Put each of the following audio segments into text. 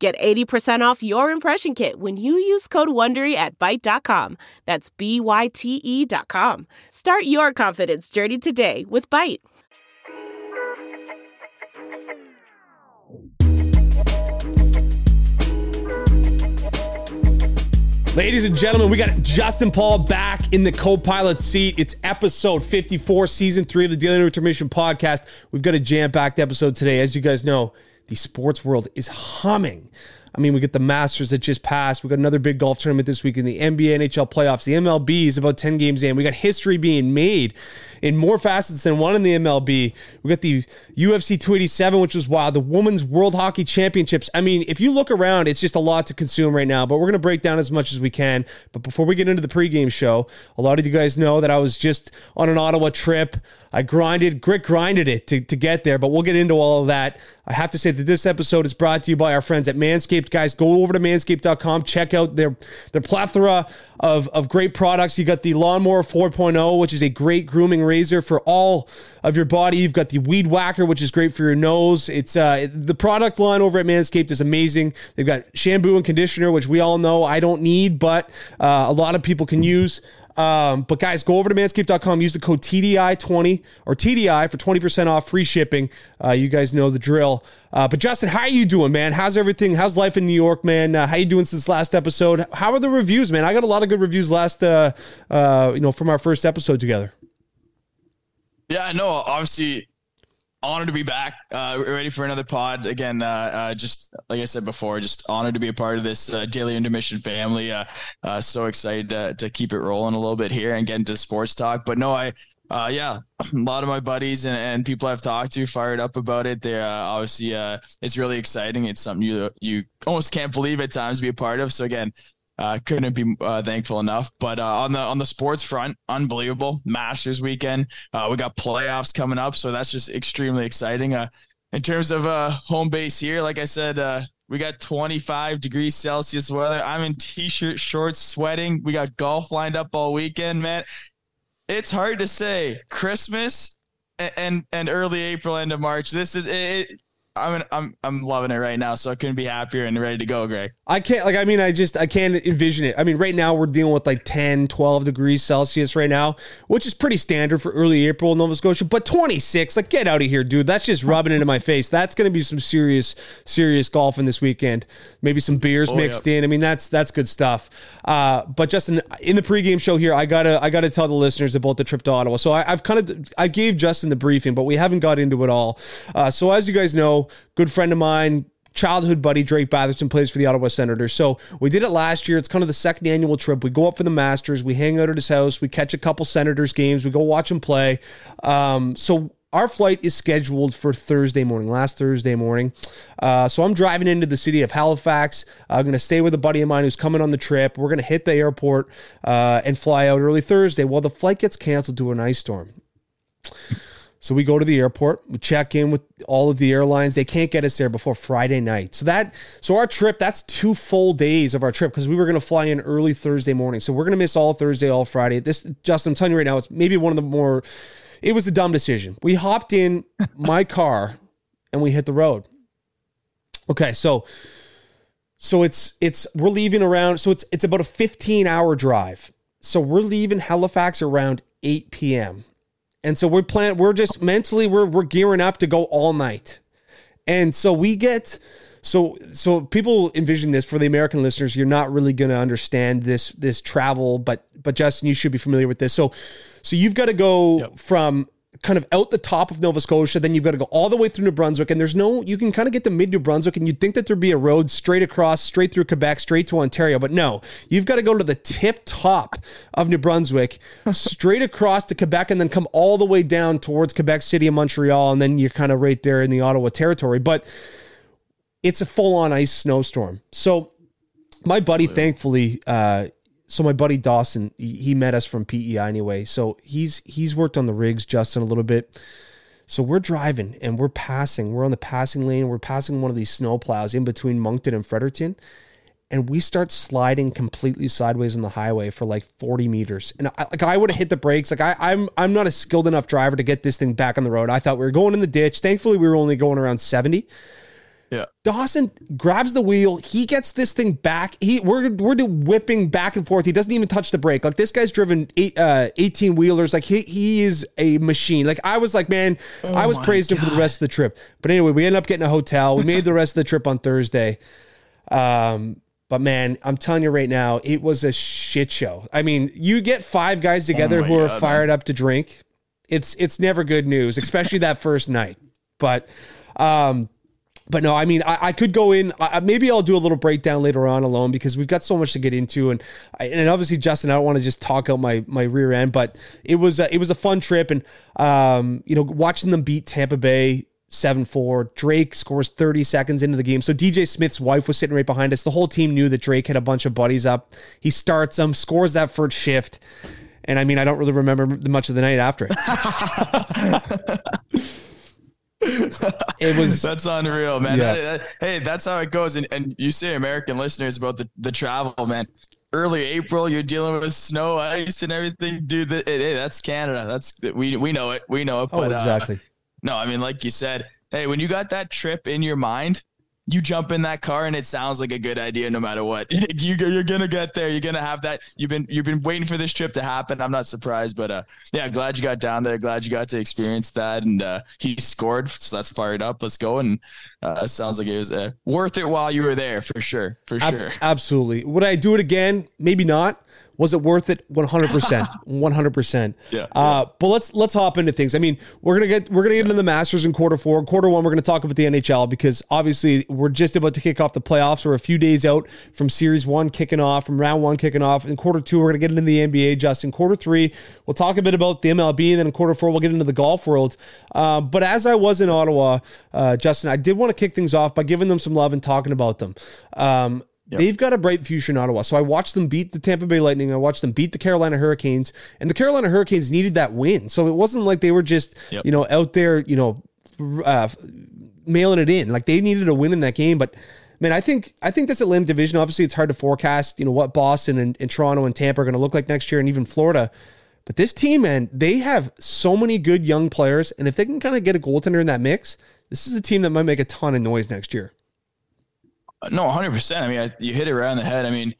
Get 80% off your impression kit when you use code WONDERY at Byte.com. That's B-Y-T-E dot com. Start your confidence journey today with Byte. Ladies and gentlemen, we got Justin Paul back in the co-pilot seat. It's episode 54, season three of the Daily Intermission podcast. We've got a jam-packed episode today. As you guys know, the sports world is humming. I mean, we get the Masters that just passed. We got another big golf tournament this week in the NBA, NHL playoffs. The MLB is about 10 games in. We got history being made in more facets than one in the MLB. We got the UFC 287, which was wild. The Women's World Hockey Championships. I mean, if you look around, it's just a lot to consume right now, but we're going to break down as much as we can. But before we get into the pregame show, a lot of you guys know that I was just on an Ottawa trip. I grinded, grit grinded it to, to get there, but we'll get into all of that. I have to say that this episode is brought to you by our friends at Manscaped. Guys, go over to manscaped.com, check out their, their plethora of, of great products. You got the Lawnmower 4.0, which is a great grooming razor for all of your body. You've got the Weed Whacker, which is great for your nose. It's uh, the product line over at Manscaped is amazing. They've got shampoo and conditioner, which we all know I don't need, but uh, a lot of people can use. Um, but guys, go over to manscaped.com, use the code TDI20 or TDI for 20% off free shipping. Uh, you guys know the drill. Uh, but Justin, how are you doing, man? How's everything? How's life in New York, man? Uh, how you doing since last episode? How are the reviews, man? I got a lot of good reviews last, uh, uh, you know, from our first episode together. Yeah, no, obviously honored to be back. Uh, ready for another pod again. Uh, uh, just like I said before, just honored to be a part of this uh, daily intermission family. Uh, uh, so excited to, to keep it rolling a little bit here and get into sports talk. But no, I. Yeah, a lot of my buddies and, and people I've talked to fired up about it. They're obviously it's really exciting. It's something you you almost can't believe at times to be a part of. So again, uh, couldn't be uh, thankful enough. But uh, on the on the sports front, unbelievable Masters weekend. Uh, we got playoffs coming up, so that's just extremely exciting. Uh, in terms of uh, home base here, like I said, we got 25 degrees Celsius weather. I'm in t-shirt, shorts, sweating. We got golf lined up all weekend, man. It's hard to say Christmas and and, and early April, end of March. This is it, I'm I'm I'm loving it right now, so I couldn't be happier and ready to go, Greg. I can't like I mean I just I can't envision it. I mean right now we're dealing with like 10, 12 degrees Celsius right now, which is pretty standard for early April in Nova Scotia, but 26, like get out of here, dude. That's just rubbing into my face. That's going to be some serious serious golfing this weekend. Maybe some beers oh, mixed in. I mean that's that's good stuff. Uh, but Justin in the pregame show here, I got to I got to tell the listeners about the trip to Ottawa. So I, have kind of I gave Justin the briefing, but we haven't got into it all. Uh, so as you guys know, good friend of mine, childhood buddy Drake Batherson plays for the Ottawa Senators. So we did it last year. It's kind of the second annual trip. We go up for the Masters. We hang out at his house. We catch a couple Senators games. We go watch him play. Um, so our flight is scheduled for Thursday morning, last Thursday morning. Uh, so I'm driving into the city of Halifax. I'm going to stay with a buddy of mine who's coming on the trip. We're going to hit the airport uh, and fly out early Thursday. Well, the flight gets canceled due to an ice storm. So we go to the airport, we check in with all of the airlines. They can't get us there before Friday night. So that so our trip, that's two full days of our trip because we were gonna fly in early Thursday morning. So we're gonna miss all Thursday, all Friday. This Justin, I'm telling you right now, it's maybe one of the more it was a dumb decision. We hopped in my car and we hit the road. Okay, so so it's it's we're leaving around so it's it's about a 15 hour drive. So we're leaving Halifax around 8 p.m. And so we're plan we're just mentally we're we're gearing up to go all night. And so we get so so people envision this for the American listeners, you're not really going to understand this this travel, but but Justin, you should be familiar with this. So so you've got to go yep. from kind of out the top of Nova Scotia. Then you've got to go all the way through New Brunswick. And there's no, you can kind of get to mid New Brunswick and you'd think that there'd be a road straight across, straight through Quebec, straight to Ontario. But no, you've got to go to the tip top of New Brunswick, straight across to Quebec, and then come all the way down towards Quebec City and Montreal. And then you're kind of right there in the Ottawa territory. But it's a full on ice snowstorm. So my buddy, thankfully, uh, so my buddy Dawson, he, met us from PEI anyway. So he's he's worked on the rigs, Justin, a little bit. So we're driving and we're passing. We're on the passing lane. We're passing one of these snow plows in between Moncton and Fredericton. And we start sliding completely sideways on the highway for like 40 meters. And I, like I would have hit the brakes. Like I, I'm I'm not a skilled enough driver to get this thing back on the road. I thought we were going in the ditch. Thankfully, we were only going around 70. Yeah. Dawson grabs the wheel. He gets this thing back. He we're we're whipping back and forth. He doesn't even touch the brake. Like this guy's driven eight, uh, 18 wheelers. Like he he is a machine. Like I was like, man, Oh I was praised him for the rest of the trip. But anyway, we ended up getting a hotel. We made the rest of the trip on Thursday. Um, but man, I'm telling you right now, it was a shit show. I mean, you get five guys together Oh who are God, fired up to drink. It's it's never good news, especially that first night. But um but no, I mean, I, I could go in. I, maybe I'll do a little breakdown later on alone because we've got so much to get into, and and obviously, Justin, I don't want to just talk out my my rear end, but it was a, it was a fun trip, and um, you know, watching them beat Tampa Bay seven four. Drake scores thirty seconds into the game, so DJ Smith's wife was sitting right behind us. The whole team knew that Drake had a bunch of buddies up. He starts them, scores that first shift, and I mean, I don't really remember much of the night after it. it was That's unreal, man. Yeah. That- that- hey, that's how it goes. And, and you say American listeners about the, the travel, man. Early April, you're dealing with snow, ice, and everything, dude. That, hey, that's Canada. That's we we know it. We know it. oh But uh, exactly. no, I mean, like you said, hey, when you got that trip in your mind, you jump in that car and it sounds like a good idea no matter what. you, you're gonna get there. You're gonna have that. You've been you've been waiting for this trip to happen. I'm not surprised, but uh, yeah, glad you got down there. Glad you got to experience that. And uh, he scored, so that's fired up. Let's go. And uh, sounds like it was uh, worth it while you were there for sure. For Ab- sure. absolutely. Would I do it again? Maybe not. Was it worth it? One hundred percent. One hundred percent. Yeah, Uh, but let's let's hop into things. I mean, we're gonna get we're gonna get into the Masters in quarter four. Quarter one, we're gonna talk about the NHL because obviously we're just about to kick off the playoffs. We're a few days out from Series One kicking off, from Round One kicking off. In quarter two, we're gonna get into the NBA. Justin, quarter three, we'll talk a bit about the MLB, and then in quarter four, we'll get into the golf world. Uh, but as I was in Ottawa, uh, Justin, I did want to kick things off by giving them some love and talking about them. Um, They've got a bright future in Ottawa. So I watched them beat the Tampa Bay Lightning. I watched them beat the Carolina Hurricanes, and the Carolina Hurricanes needed that win. So it wasn't like they were just, Yep. you know, out there, you know, uh, mailing it in. Like they needed a win in that game. But man, I think I think this Atlantic Division. Obviously, it's hard to forecast. You know what Boston and, and Toronto and Tampa are going to look like next year, and even Florida. But this team, man, they have so many good young players, and if they can kind of get a goaltender in that mix, this is a team that might make a ton of noise next year. No, 100%. I mean, I, you hit it right on the head. I mean,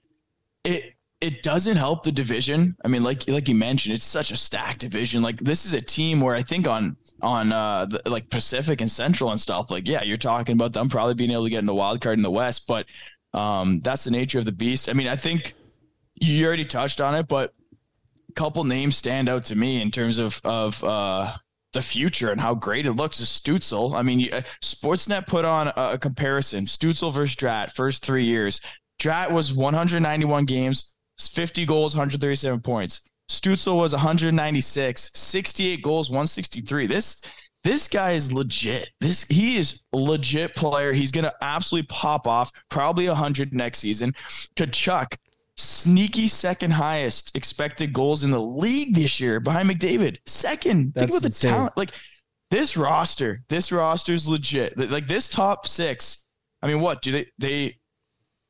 it it doesn't help the division. I mean, like like you mentioned, it's such a stacked division. Like this is a team where I think on on uh the, like Pacific and Central and stuff. Like yeah, you're talking about them probably being able to get in the wild card in the West, but um that's the nature of the beast. I mean, I think you already touched on it, but a couple names stand out to me in terms of of uh the future and how great it looks is Stützle. I mean, uh, Sportsnet put on a, comparison: Stützle versus Drat, first three years. Drat was 191 games, 50 goals, 137 points. Stützle was 196, 68 goals, 163. This this guy is legit. This he is legit player. He's gonna absolutely pop off. Probably 100 next season. Tkachuk, sneaky second highest expected goals in the league this year behind McDavid. Second. That's Think about the insane. talent. Like this roster, this roster is legit. Like this top six. I mean, what do they they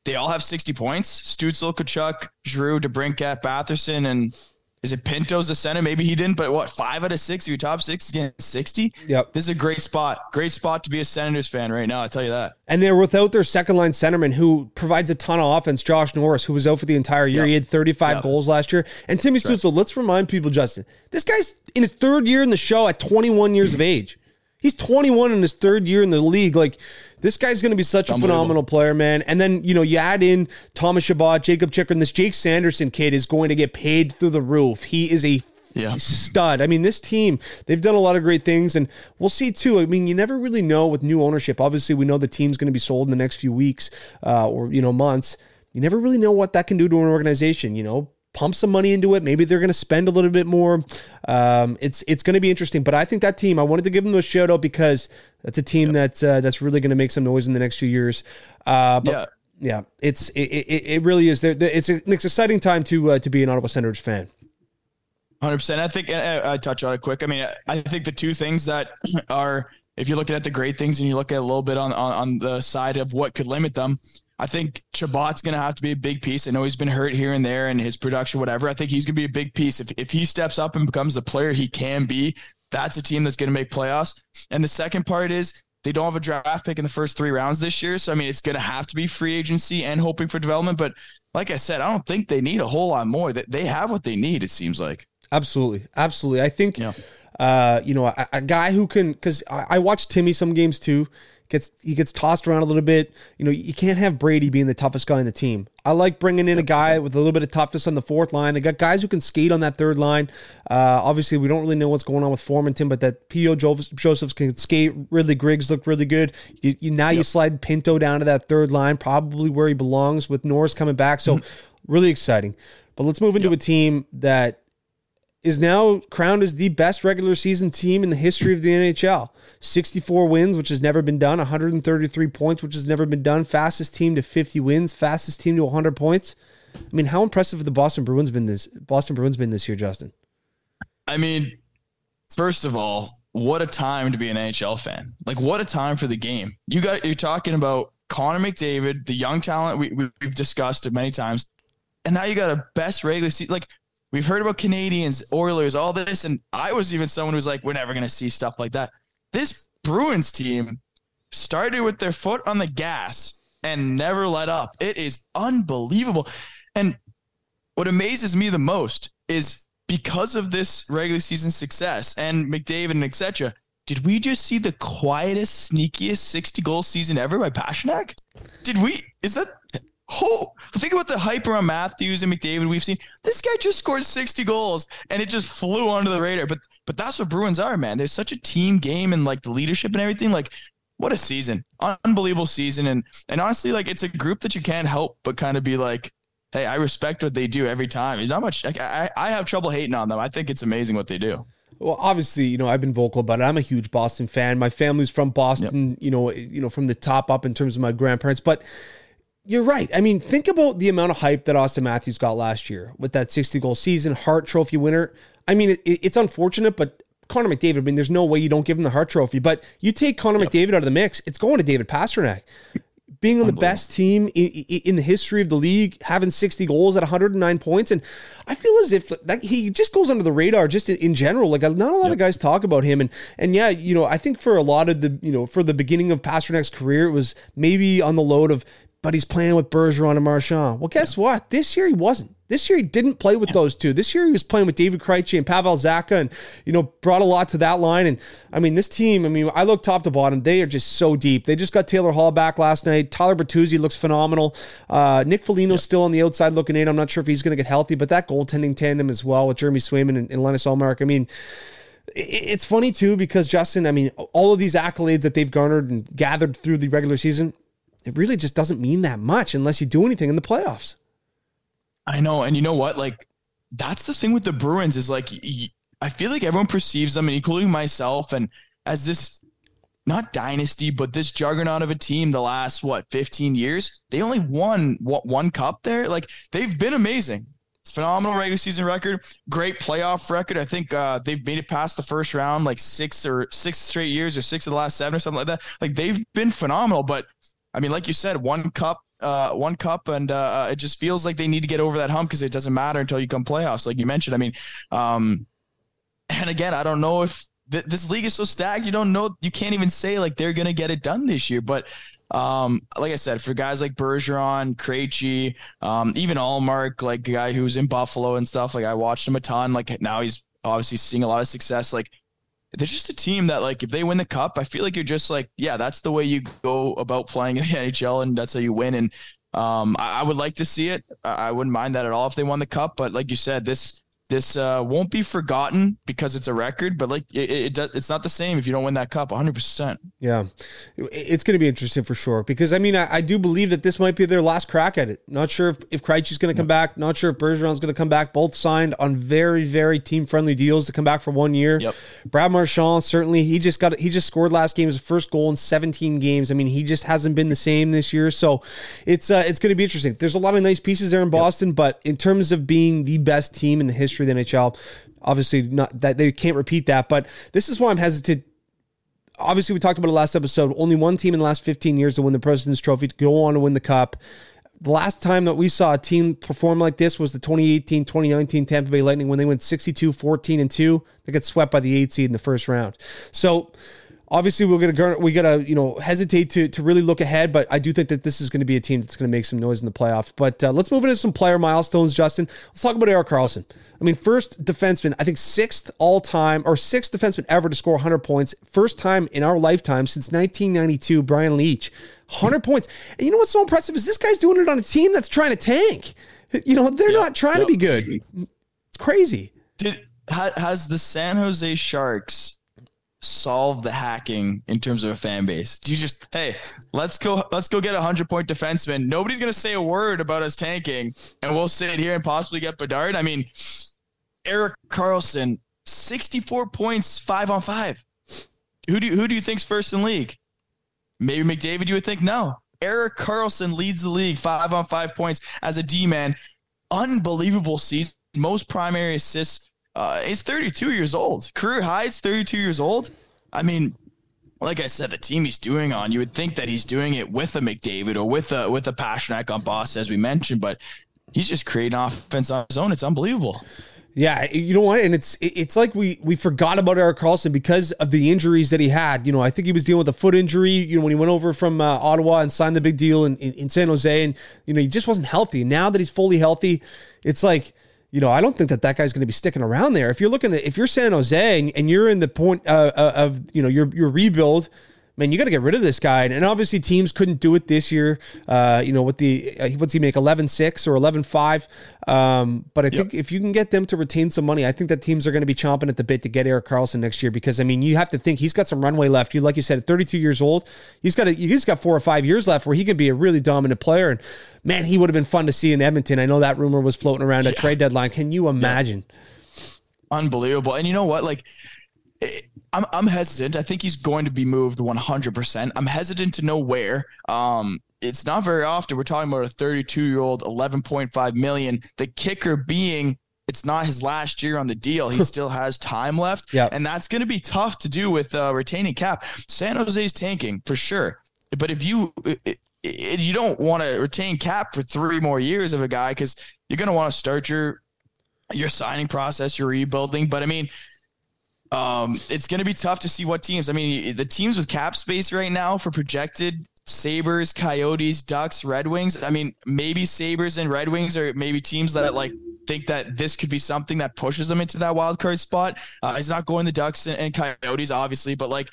they all have 60 points? Stützle, Tkachuk, Drew, DeBrincat, Batherson, and is it Pinto's the center? Maybe he didn't, but what, five out of six of your top six against 60? Yep. This is a great spot. Great spot to be a Senators fan right now, I'll tell you that. And they're without their second line centerman who provides a ton of offense, Josh Norris, who was out for the entire year. Yeah. He had 35 Yeah. goals last year. And Timmy Stützle, let's remind people, Justin, this guy's in his third year in the show at 21 years of age. He's 21 in his third year in the league. Like, this guy's going to be such a phenomenal player, man. And then, you know, you add in Thomas Chabot, Jacob Chicker, and this Jake Sanderson kid is going to get paid through the roof. He is a Yeah. stud. I mean, this team, they've done a lot of great things, and we'll see too. I mean, you never really know with new ownership. Obviously, we know the team's going to be sold in the next few weeks uh, or you know months. You never really know what that can do to an organization. You know, pump some money into it. Maybe they're going to spend a little bit more. Um, it's it's going to be interesting. But I think that team, I wanted to give them a shout out because that's a team that's uh, that's really going to make some noise in the next few years. Uh, but Yeah. yeah, it's it, it, it really is. It's an exciting time to uh, to be an Ottawa Senators fan. Hundred percent. I think I, I touch on it quick. I mean, I think the two things that are, if you're looking at the great things and you look at a little bit on on, on the side of what could limit them, I think Chabot's going to have to be a big piece. I know he's been hurt here and there and his production, whatever. I think he's going to be a big piece. If, if he steps up and becomes the player he can be, that's a team that's going to make playoffs. And the second part is they don't have a draft pick in the first three rounds this year. So, I mean, it's going to have to be free agency and hoping for development. But like I said, I don't think they need a whole lot more. That They have what they need, it seems like. Absolutely. Absolutely. I think, yeah. uh, you know, a, a guy who can, because I, I watch Timmy some games too gets he gets tossed around a little bit. You know, you can't have Brady being the toughest guy in the team. I like bringing in a guy with a little bit of toughness on the fourth line. They got guys who can skate on that third line. Uh, obviously, we don't really know what's going on with Formenton, but that P.O. Josephs can skate. Ridly Griggs looked really good. You, you now yep. you slide Pinto down to that third line, probably where he belongs with Norris coming back. So, mm-hmm. really exciting. But let's move into yep. a team that is now crowned as the best regular season team in the history of the NHL. 64 wins, which has never been done, 133 points, which has never been done, fastest team to 50 wins, fastest team to 100 points. I mean, how impressive have the Boston Bruins been this Boston Bruins been this year, Justin? I mean, first of all, what a time to be an NHL fan. Like what a time for the game. You got you're talking about Connor McDavid, the young talent we, we have discussed it many times. And now you got a best regular season like We've heard about Canadiens, Oilers, all this, and I was even someone who's like, we're never going to see stuff like that. This Bruins team started with their foot on the gas and never let up. It is unbelievable. And what amazes me the most is because of this regular season success and McDavid and etc. Did we just see the quietest, sneakiest 60 goal season ever by Pastrnak? Did we? Is that Oh, think about the hype around Matthews and McDavid we've seen. This guy just scored 60 goals and it just flew under the radar. But but that's what Bruins are, man. There's such a team game and like the leadership and everything. Like, what a season. Unbelievable season. And and honestly, like it's a group that you can't help but kind of be like, hey, I respect what they do every time. It's not much I, I have trouble hating on them. I think it's amazing what they do. Well, obviously, you know, I've been vocal about it. I'm a huge Boston fan. My family's from Boston, yep. you know, you know, from the top up in terms of my grandparents. But you're right. I mean, think about the amount of hype that Auston Matthews got last year with that 60 goal season, Hart Trophy winner. I mean, it, it's unfortunate, but Connor McDavid, I mean, there's no way you don't give him the Hart Trophy. But you take Connor yep. McDavid out of the mix, it's going to David Pastrnak. Being on the best team in, in, the history of the league, having 60 goals at 109 points. And I feel as if like, he just goes under the radar just in, in general. Like, not a lot yep. of guys talk about him. And, and yeah, you know, I think for a lot of the, you know, for the beginning of Pastrnak's career, it was maybe on the load of but he's playing with Bergeron and Marchand. Well, guess what? This year he wasn't. This year he didn't play with those two. This year he was playing with David Krejci and Pavel Zacha, and you know brought a lot to that line. And I mean, this team. I mean, I look top to bottom. They are just so deep. They just got Taylor Hall back last night. Tyler Bertuzzi looks phenomenal. Uh, Nick Foligno's yep. still on the outside looking in. I'm not sure if he's going to get healthy, but that goaltending tandem as well with Jeremy Swayman and, and Linus Ullmark. I mean it's funny too because Justin, I mean, all of these accolades that they've garnered and gathered through the regular season, it really just doesn't mean that much unless you do anything in the playoffs. I know. And you know what? Like, that's the thing with the Bruins is like, I feel like everyone perceives them, including myself, and as this not dynasty, but this juggernaut of a team the last, what, 15 years? They only won what one cup there. Like, they've been amazing. Phenomenal regular season record, great playoff record. I think uh, they've made it past the first round like six or six straight years or six of the last seven or something like that. Like they've been phenomenal, but I mean, like you said, one cup, uh, one cup, and uh, it just feels like they need to get over that hump because it doesn't matter until you come playoffs, like you mentioned. I mean, um, and again, I don't know if th- this league is so stacked. You don't know, you can't even say like they're gonna get it done this year. But um, like I said, for guys like Bergeron, Krejci, um, even Ullmark, like the guy who's in Buffalo and stuff, like I watched him a ton. Like now he's obviously seeing a lot of success. Like they're just a team that like if they win the cup, I feel like you're just like, yeah, that's the way you go about playing in the NHL and that's how you win. And um, I, I, would like to see it. I, I, wouldn't mind that at all if they won the cup. But like you said, this this uh, won't be forgotten because it's a record, but like it, it, it, it's not the same if you don't win that cup 100%. Yeah. It's going to be interesting for sure because I mean, I, I, do believe that this might be their last crack at it. Not sure if, if Krejci's going to come back. Not sure if Bergeron's going to come back. Both signed on very, very team friendly deals to come back for one year. Yep. Brad Marchand, certainly, he just got, he just scored last game, his first goal in 17 games. I mean, he just hasn't been the same this year. So it's, uh, it's going to be interesting. There's a lot of nice pieces there in Boston, yep. but in terms of being the best team in the history of the NHL, Obviously, not that they can't repeat that, but this is why I'm hesitant. Obviously, we talked about it last episode. Only one team in the last 15 years to win the President's Trophy to go on to win the Cup. The last time that we saw a team perform like this was the 2018 2019 Tampa Bay Lightning when they went 62 14 and 2. They got swept by the eight seed in the first round. So, obviously we're gonna we gotta you know hesitate to to really look ahead, but I do think that this is going to be a team that's going to make some noise in the playoffs. But uh, let's move into some player milestones, Justin. Let's talk about Erik Karlsson. I mean, first defenseman, I think sixth all time or sixth defenseman ever to score 100 points. First time in our lifetime since 1992. Brian Leetch, 100 points. And you know what's so impressive is this guy's doing it on a team that's trying to tank. You know, they're not trying to be good. It's crazy. Did has the San Jose Sharks solve the hacking in terms of a fan base? Do you just hey, let's go let's go get a hundred point defenseman. Nobody's gonna say a word about us tanking, and we'll sit here and possibly get Bedard. I mean, Erik Karlsson, 64 points, five on five. Who do you, who do you think's first in league? Maybe McDavid, you would think no. Erik Karlsson leads the league five on five points as a D man. Unbelievable season. Most primary assists uh, he's 32 years old. Career highs 32 years old. I mean, like I said, the team he's doing on, you would think that he's doing it with a McDavid or with a with a Pastrnak on boss, as we mentioned, but he's just creating offense on his own. It's unbelievable. Yeah, you know what? And it's it's like we we forgot about Erik Karlsson because of the injuries that he had. You know, I think he was dealing with a foot injury. You know, when he went over from uh, Ottawa and signed the big deal in, in, in San Jose, and you know he just wasn't healthy. Now that he's fully healthy, it's like you know, I don't think that that guy's going to be sticking around there. If you're looking at, if you're San Jose and, and you're in the point uh, uh of, you know, your your rebuild, man, you got to get rid of this guy. And, obviously, teams couldn't do it this year. Uh, you know, with the uh, what's he make 11-6 or 11-5. Um, but I yep. think if you can get them to retain some money, I think that teams are going to be chomping at the bit to get Erik Karlsson next year because I mean, you have to think he's got some runway left. You like you said, at 32 years old, he's got a, he's got four or five years left where he can be a really dominant player. And man, he would have been fun to see in Edmonton. I know that rumor was floating around at trade deadline. Can you imagine? Yeah. Unbelievable. And you know what? Like. It, I'm I'm hesitant. I think he's going to be moved 100%. I'm hesitant to know where. Um, it's not very often we're talking about a 32 year old, 11.5 million. The kicker being it's not his last year on the deal. He still has time left, yeah, and that's going to be tough to do with uh, retaining cap. San Jose's tanking for sure, but if you it, it, you don't want to retain cap for three more years of a guy because you're going to want to start your your signing process, your rebuilding. But I mean, um, it's going to be tough to see what teams. I mean, the teams with cap space right now for projected Sabres, Coyotes, Ducks, Red Wings. I mean, maybe Sabres and Red Wings are maybe teams that like think that this could be something that pushes them into that wild card spot. Uh, he's not going the Ducks and, and Coyotes, obviously, but like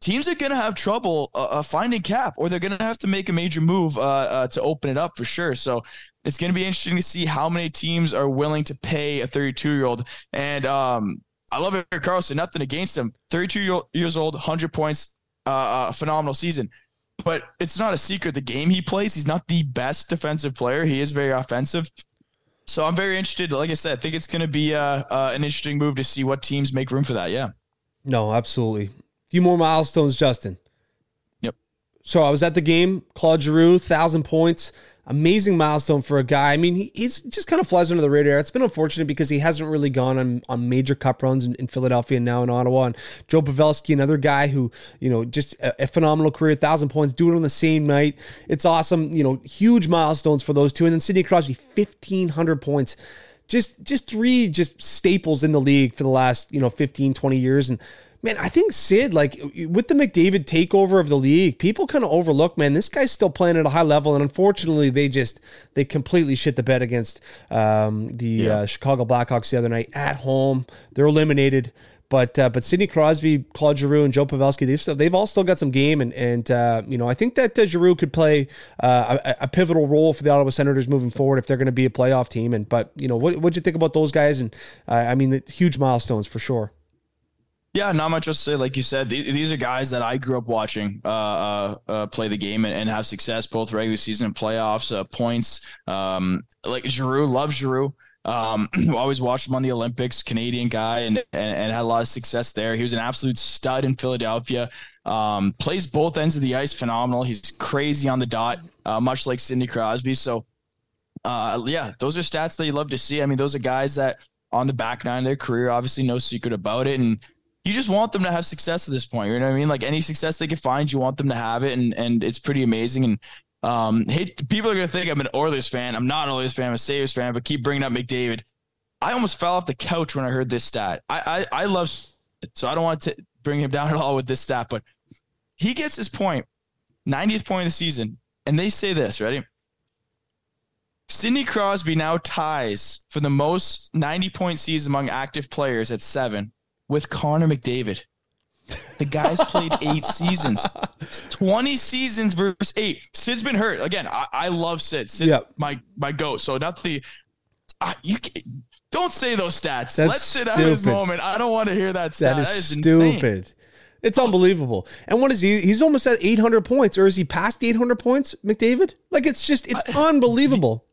teams are going to have trouble uh, uh, finding cap or they're going to have to make a major move uh, uh, to open it up for sure. So it's going to be interesting to see how many teams are willing to pay a 32 year old. And um, I love Erik Karlsson. Nothing against him. 32 years old, 100 points, uh, uh, phenomenal season. But it's not a secret the game he plays. He's not the best defensive player. He is very offensive. So I'm very interested. Like I said, I think it's going to be uh, uh, an interesting move to see what teams make room for that. Yeah. No, absolutely. A few more milestones, Justin. Yep. So I was at the game. Claude Giroux, thousand points amazing milestone for a guy. I mean, he, he's just kind of flies under the radar. It's been unfortunate because he hasn't really gone on, on major cup runs in, in Philadelphia and now in Ottawa. And Joe Pavelski, another guy who, you know, just a, a phenomenal career, thousand points, do it on the same night. It's awesome. You know, huge milestones for those two. And then Sidney Crosby, 1,500 points just just three just staples in the league for the last you know 15 20 years and man, I think Sid, like with the McDavid takeover of the league, people kind of overlook, man, this guy's still playing at a high level. And unfortunately, they just, they completely shit the bed against um, the yeah. uh, Chicago Blackhawks the other night at home. They're eliminated. But uh, but Sidney Crosby, Claude Giroux, and Joe Pavelski, they've still, they've all still got some game, and and uh, you know I think that uh, Giroux could play uh, a, a, pivotal role for the Ottawa Senators moving forward if they're going to be a playoff team. And but you know what what you think about those guys? And uh, I mean, the huge milestones for sure. Yeah, not much else to say. Like you said, these are guys that I grew up watching uh, uh, uh, play the game and, and, have success both regular season and playoffs, uh, points. Um, like Giroux, love Giroux. Um, always watched him on the Olympics, Canadian guy, and, and, and had a lot of success there. He was an absolute stud in Philadelphia. Um, plays both ends of the ice, phenomenal. He's crazy on the dot, uh, much like Sidney Crosby. So, uh, yeah, those are stats that you love to see. I mean, those are guys that on the back nine of their career, obviously no secret about it, and you just want them to have success at this point. You know what I mean? Like any success they can find, you want them to have it, and and it's pretty amazing. And um, hey, people are gonna think I'm an Oilers fan. I'm not an Oilers fan. I'm a Sabres fan. But keep bringing up McDavid. I almost fell off the couch when I heard this stat. I I, I love so I don't want to bring him down at all with this stat, but he gets his point, 90th point of the season, and they say this. Ready? Sidney Crosby now ties for the most 90 point season among active players at seven with Connor McDavid. The guy's played eight seasons, 20 seasons versus eight. Sid's been hurt. Again, I, I love Sid. Sid's yep. my, my goat. So not the, uh, you don't say those stats. That's Let's sit out his moment. I don't want to hear that stat. That is, that is stupid. Insane. It's unbelievable. And what is he? He's almost at 800 points, or is he past 800 points, McDavid? Like it's just, it's unbelievable.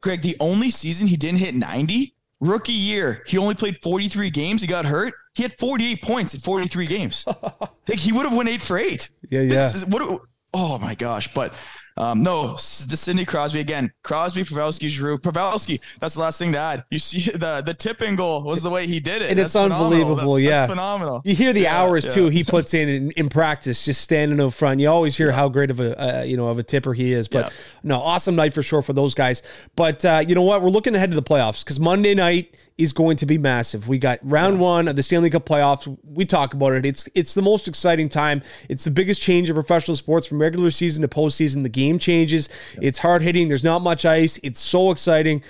Greg, the only season he didn't hit 90, rookie year, he only played 43 games. He got hurt. He had 48 points in 43 games. like he would have won eight for eight. Yeah, yeah. Is, what, oh my gosh. But um, no, the Sidney Crosby again. Crosby, Pavelski, Giroux. Pavelski. That's the last thing to add. You see the the tipping goal was the way he did it, and that's it's unbelievable. That, yeah, phenomenal. You hear the yeah, hours yeah. too he puts in, in, in practice, just standing up front. You always hear yeah. how great of a uh, you know of a tipper he is. But no, awesome night for sure for those guys. But uh, you know what? We're looking ahead to the playoffs because Monday night is going to be massive. We got round one of the Stanley Cup playoffs. We talk about it. It's it's the most exciting time. It's the biggest change in professional sports from regular season to postseason. The game changes. Yep. It's hard hitting. There's not much ice. It's so exciting.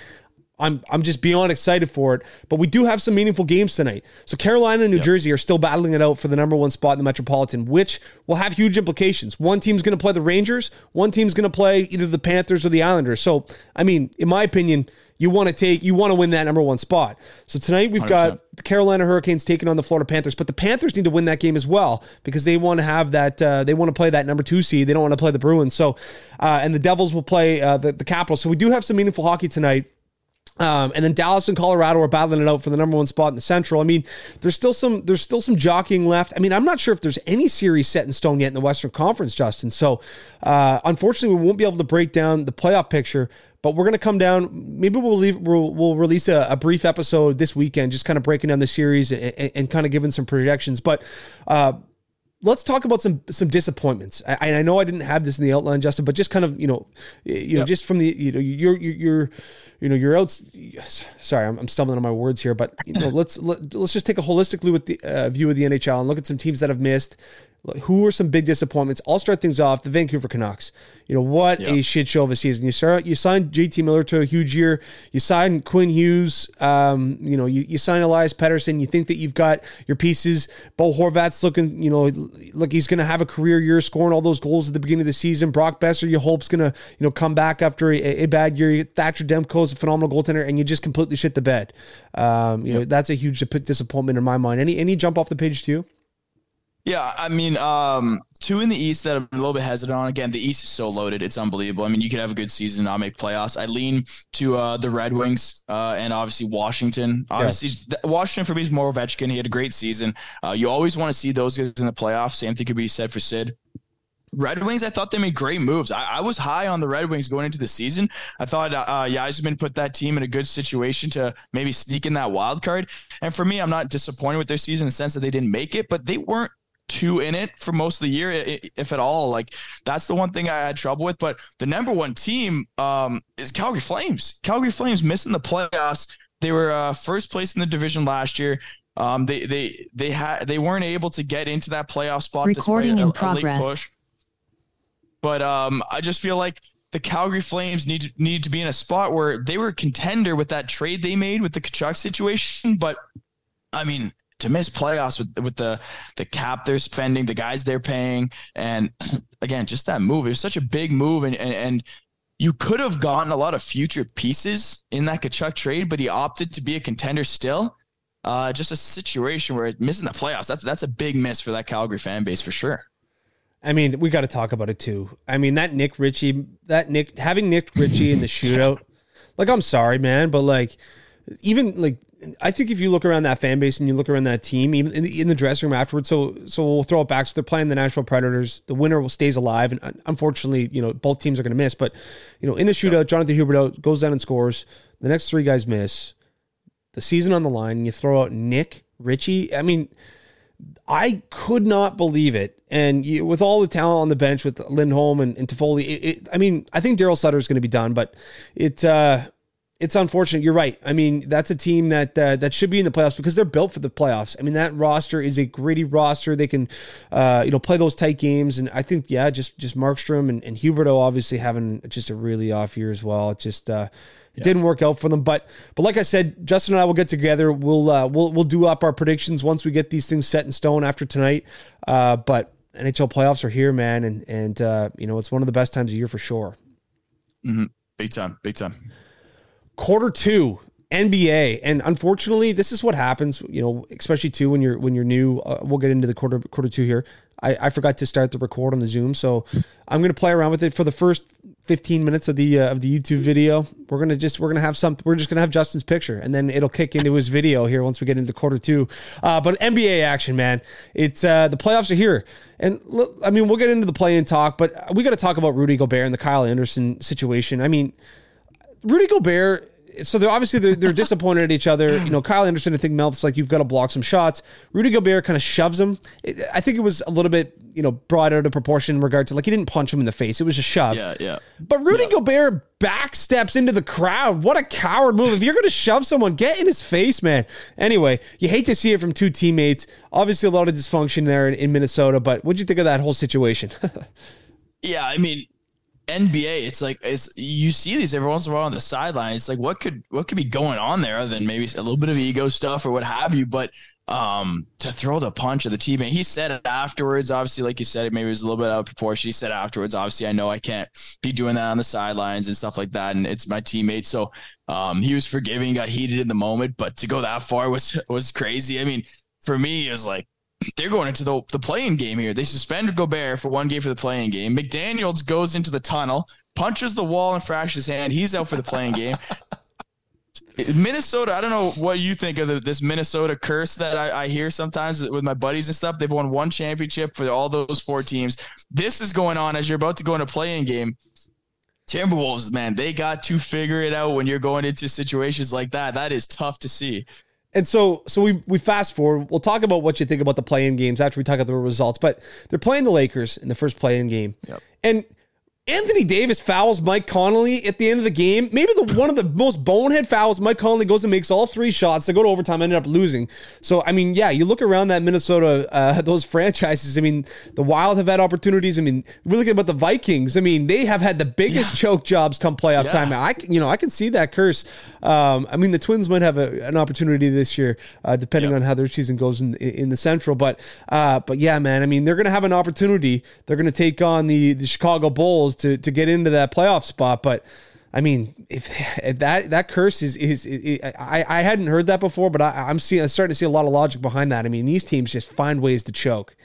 I'm I'm just beyond excited for it. But we do have some meaningful games tonight. So Carolina and New yep. Jersey are still battling it out for the number one spot in the Metropolitan, which will have huge implications. One team's going to play the Rangers. One team's going to play either the Panthers or the Islanders. So I mean, in my opinion you want to take you want to win that number one spot. So tonight we've 100%. got the Carolina Hurricanes taking on the Florida Panthers, but the Panthers need to win that game as well because they want to have that uh, they want to play that number two seed. They don't want to play the Bruins. So uh, and the Devils will play uh, the the Capitals. So we do have some meaningful hockey tonight. Um, and then Dallas and Colorado are battling it out for the number one spot in the Central. I mean, there's still some there's still some jockeying left. I mean, I'm not sure if there's any series set in stone yet in the Western Conference, Justin. So, uh, unfortunately, we won't be able to break down the playoff picture. But we're going to come down. Maybe we'll leave. We'll, we'll release a, a, brief episode this weekend, just kind of breaking down the series and, and, and kind of giving some projections. But uh, let's talk about some some disappointments. I, I know I didn't have this in the outline, Justin, but just kind of you know, you know, just from the you know, you're you're, you're you know, you're out. Sorry, I'm, I'm stumbling on my words here, but you know, let's let, let's just take a holistically with the uh, view of the NHL and look at some teams that have missed. Who are some big disappointments? I'll start things off. The Vancouver Canucks. You know what yep. a shit show of a season. You start. You signed JT Miller to a huge year. You signed Quinn Hughes. Um, you know you, you sign Elias Pettersson. You think that you've got your pieces. Bo Horvat's looking. You know like he's going to have a career year, scoring all those goals at the beginning of the season. Brock Boeser, you hope's going to you know come back after a, a bad year. Thatcher Demko's a phenomenal goaltender, and you just completely shit the bed. Um, you yep. know that's a huge disappointment in my mind. Any any jump off the page to you? Yeah, I mean, um, two in the East that I'm a little bit hesitant on. Again, the East is so loaded; it's unbelievable. I mean, you could have a good season, not make playoffs. I lean to uh, the Red Wings uh, and obviously Washington. Obviously, yeah. Washington for me is more Ovechkin. He had a great season. Uh, you always want to see those guys in the playoffs. Same thing could be said for Sid. Red Wings, I thought they made great moves. I, I, was high on the Red Wings going into the season. I thought uh, uh Yzerman put that team in a good situation to maybe sneak in that wild card. And for me, I'm not disappointed with their season in the sense that they didn't make it, but they weren't two in it for most of the year, if at all. Like that's the one thing I had trouble with. But the number one team um, is Calgary Flames. Calgary Flames missing the playoffs. They were uh, first place in the division last year. Um, they they they had they weren't able to get into that playoff spot Recording despite a, in progress. push. But um, I just feel like the Calgary Flames need to, need to be in a spot where they were a contender with that trade they made with the Tkachuk situation. But I mean, to miss playoffs with with the the cap they're spending, the guys they're paying, and again, just that move. It was such a big move, and and, and you could have gotten a lot of future pieces in that Tkachuk trade, but he opted to be a contender still. Uh, just a situation where missing the playoffs. That's that's a big miss for that Calgary fan base for sure. I mean, we got to talk about it too. I mean, that Nick Ritchie, that Nick having Nick Ritchie in the shootout. Like, I'm sorry, man, but like, even like I think if you look around that fan base and you look around that team, even in the, in the dressing room afterwards, so so we'll throw it back. So they're playing the Nashville Predators. The winner will stays alive, and unfortunately, you know both teams are going to miss. But you know, in the shootout, Jonathan Huberdeau goes down and scores. The next three guys miss. The season on the line, and you throw out Nick Ritchie. I mean, I could not believe it. And you, with all the talent on the bench with Lindholm and, and Toffoli, it, it, I mean, I think Daryl Sutter is going to be done, but it. Uh, it's unfortunate. You're right. I mean, that's a team that uh, that should be in the playoffs because they're built for the playoffs. I mean, that roster is a gritty roster. They can, uh, you know, play those tight games. And I think, yeah, just just Markstrom and, and Huberdeau obviously having just a really off year as well. It just uh, it yeah. didn't work out for them. But but like I said, Justin and I will get together. We'll uh, we'll we'll do up our predictions once we get these things set in stone after tonight. Uh, but NHL playoffs are here, man, and and uh, you know it's one of the best times of year for sure. Mm-hmm. Big time, big time quarter two NBA, and unfortunately, this is what happens. You know, especially too when you're when you're new. Uh, we'll get into the quarter quarter two here. I, I forgot to start the record on the Zoom, so I'm gonna play around with it for the first 15 minutes of the uh, of the YouTube video. We're gonna just we're gonna have some. We're just gonna have Justin's picture, and then it'll kick into his video here once we get into quarter two. Uh, but NBA action, man. It's uh, the playoffs are here, and look, I mean we'll get into the play and talk, but we got to talk about Rudy Gobert and the Kyle Anderson situation. I mean. Rudy Gobert so they're obviously they're, they're disappointed at each other. You know, Kyle Anderson, I think Mel's like you've got to block some shots. Rudy Gobert kind of shoves him. I think it was a little bit you know brought out of proportion in regard to like he didn't punch him in the face. It was a shove. Yeah, yeah. But Rudy yeah. Gobert back steps into the crowd. What a coward move! If you're going to shove someone, get in his face, man. Anyway, you hate to see it from two teammates. Obviously, a lot of dysfunction there in, in Minnesota. But what'd you think of that whole situation? yeah, I mean, NBA, it's like it's you see these every once in a while on the sidelines. It's like what could what could be going on there other than maybe a little bit of ego stuff or what have you. But um to throw the punch of the teammate, he said it afterwards. Obviously, like you said, it maybe it was a little bit out of proportion. He said afterwards, obviously, I know I can't be doing that on the sidelines and stuff like that, and it's my teammate. So um he was forgiving, got heated in the moment, but to go that far was was crazy. I mean, for me, it was like they're going into the, the playing game here. They suspend Gobert for one game for the playing game. McDaniels goes into the tunnel, punches the wall and fractures his hand. He's out for the playing game. Minnesota, I don't know what you think of the, this Minnesota curse that I, I, hear sometimes with my buddies and stuff. They've won one championship for all those four teams. This is going on as you're about to go into playing game. Timberwolves, man, they got to figure it out when you're going into situations like that. That is tough to see. And so, so we we fast forward. We'll talk about what you think about the play-in games after we talk about the results. But they're playing the Lakers in the first play-in game, yep. and Anthony Davis fouls Mike Conley at the end of the game. Maybe the one of the most bonehead fouls. Mike Conley goes and makes all three shots. They go to overtime, ended up losing. So I mean, yeah, you look around that Minnesota, uh, those franchises. I mean, the Wild have had opportunities. I mean, we're looking about the Vikings. I mean, they have had the biggest yeah. choke jobs come playoff yeah. time. I you know I can see that curse. Um, I mean, the Twins might have a, an opportunity this year, uh, depending on how their season goes in in the Central. But uh, but yeah, man. I mean, they're going to have an opportunity. They're going to take on the the Chicago Bulls to to get into that playoff spot. But I mean, if, if that that curse is is, is, I I hadn't heard that before, but I, I'm seeing I'm starting to see a lot of logic behind that. I mean, these teams just find ways to choke.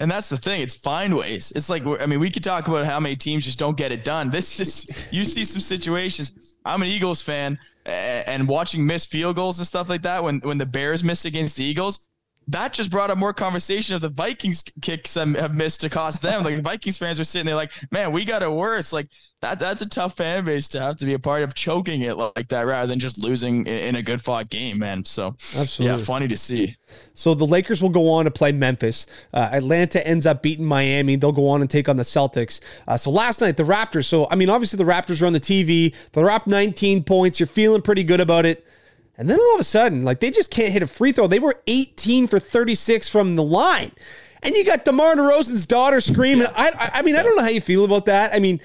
And that's the thing; it's find ways. It's like I mean, we could talk about how many teams just don't get it done. This is you see some situations. I'm an Eagles fan, and watching missed field goals and stuff like that. When when the Bears miss against the Eagles, that just brought up more conversation of the Vikings kicks that have missed to cost them. Like the Vikings fans are sitting there like, man, we got it worse. Like that that's a tough fan base to have to be a part of choking it like that rather than just losing in a good fought game, man. So Absolutely. yeah, funny to see. So the Lakers will go on to play Memphis. Uh, Atlanta ends up beating Miami. They'll go on and take on the Celtics. Uh, so last night the Raptors. So I mean, obviously the Raptors are on the TV. They're up 19 points. You're feeling pretty good about it. And then all of a sudden, like they just can't hit a free throw. They were 18 for 36 from the line. And you got DeMar DeRozan's daughter screaming. I, I mean, I don't know how you feel about that. I mean,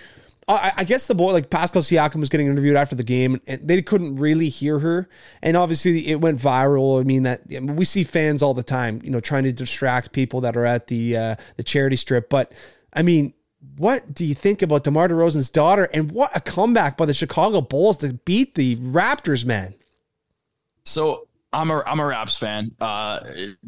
I, I, guess the boy like Pascal Siakam was getting interviewed after the game, and they couldn't really hear her. And obviously, it went viral. I mean that we see fans all the time, you know, trying to distract people that are at the uh, the charity strip. But I mean, what do you think about DeMar DeRozan's daughter, and what a comeback by the Chicago Bulls to beat the Raptors, man? So I'm a I'm a Raps fan. Uh,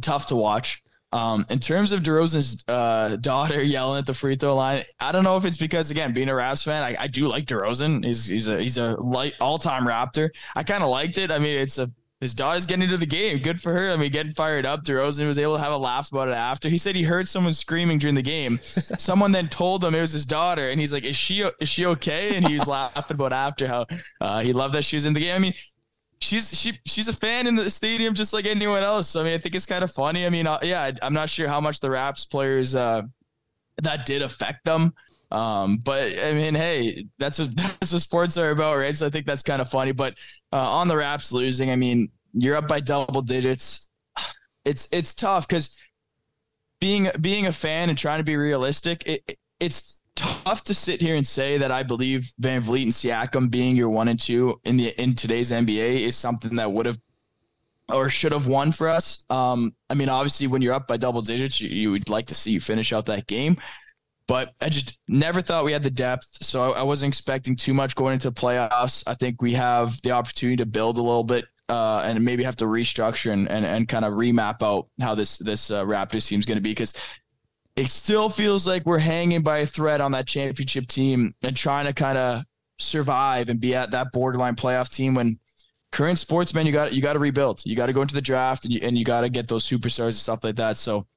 tough to watch. Um, in terms of DeRozan's uh, daughter yelling at the free throw line, I don't know if it's because again being a Raps fan, I, I do like DeRozan. He's he's a he's a light all time Raptor. I kind of liked it. I mean, it's a his daughter's getting into the game. Good for her. I mean, getting fired up. DeRozan was able to have a laugh about it after. He said he heard someone screaming during the game. someone then told him it was his daughter, and he's like, "Is she is she okay?" And he was laughing about after how uh, he loved that she was in the game. I mean, she's she she's a fan in the stadium just like anyone else. So, I mean, I think it's kind of funny. I mean, uh, yeah, I'm not sure how much the Raps players uh, that did affect them. Um, but I mean, hey, that's what that's what sports are about, right? So I think that's kind of funny. But uh, on the Raps losing, I mean, you're up by double digits. It's it's tough because being being a fan and trying to be realistic, it, it's tough to sit here and say that I believe VanVleet and Siakam being your one and two in the in today's NBA is something that would have or should have won for us. Um, I mean, obviously, when you're up by double digits, you, you, would like to see you finish out that game. But I just never thought we had the depth, so I wasn't expecting too much going into the playoffs. I think we have the opportunity to build a little bit uh, and maybe have to restructure and, and, and kind of remap out how this this uh, Raptors team is going to be because it still feels like we're hanging by a thread on that championship team and trying to kind of survive and be at that borderline playoff team when current sportsmen you got you got to rebuild. You got to go into the draft and you, and you got to get those superstars and stuff like that. So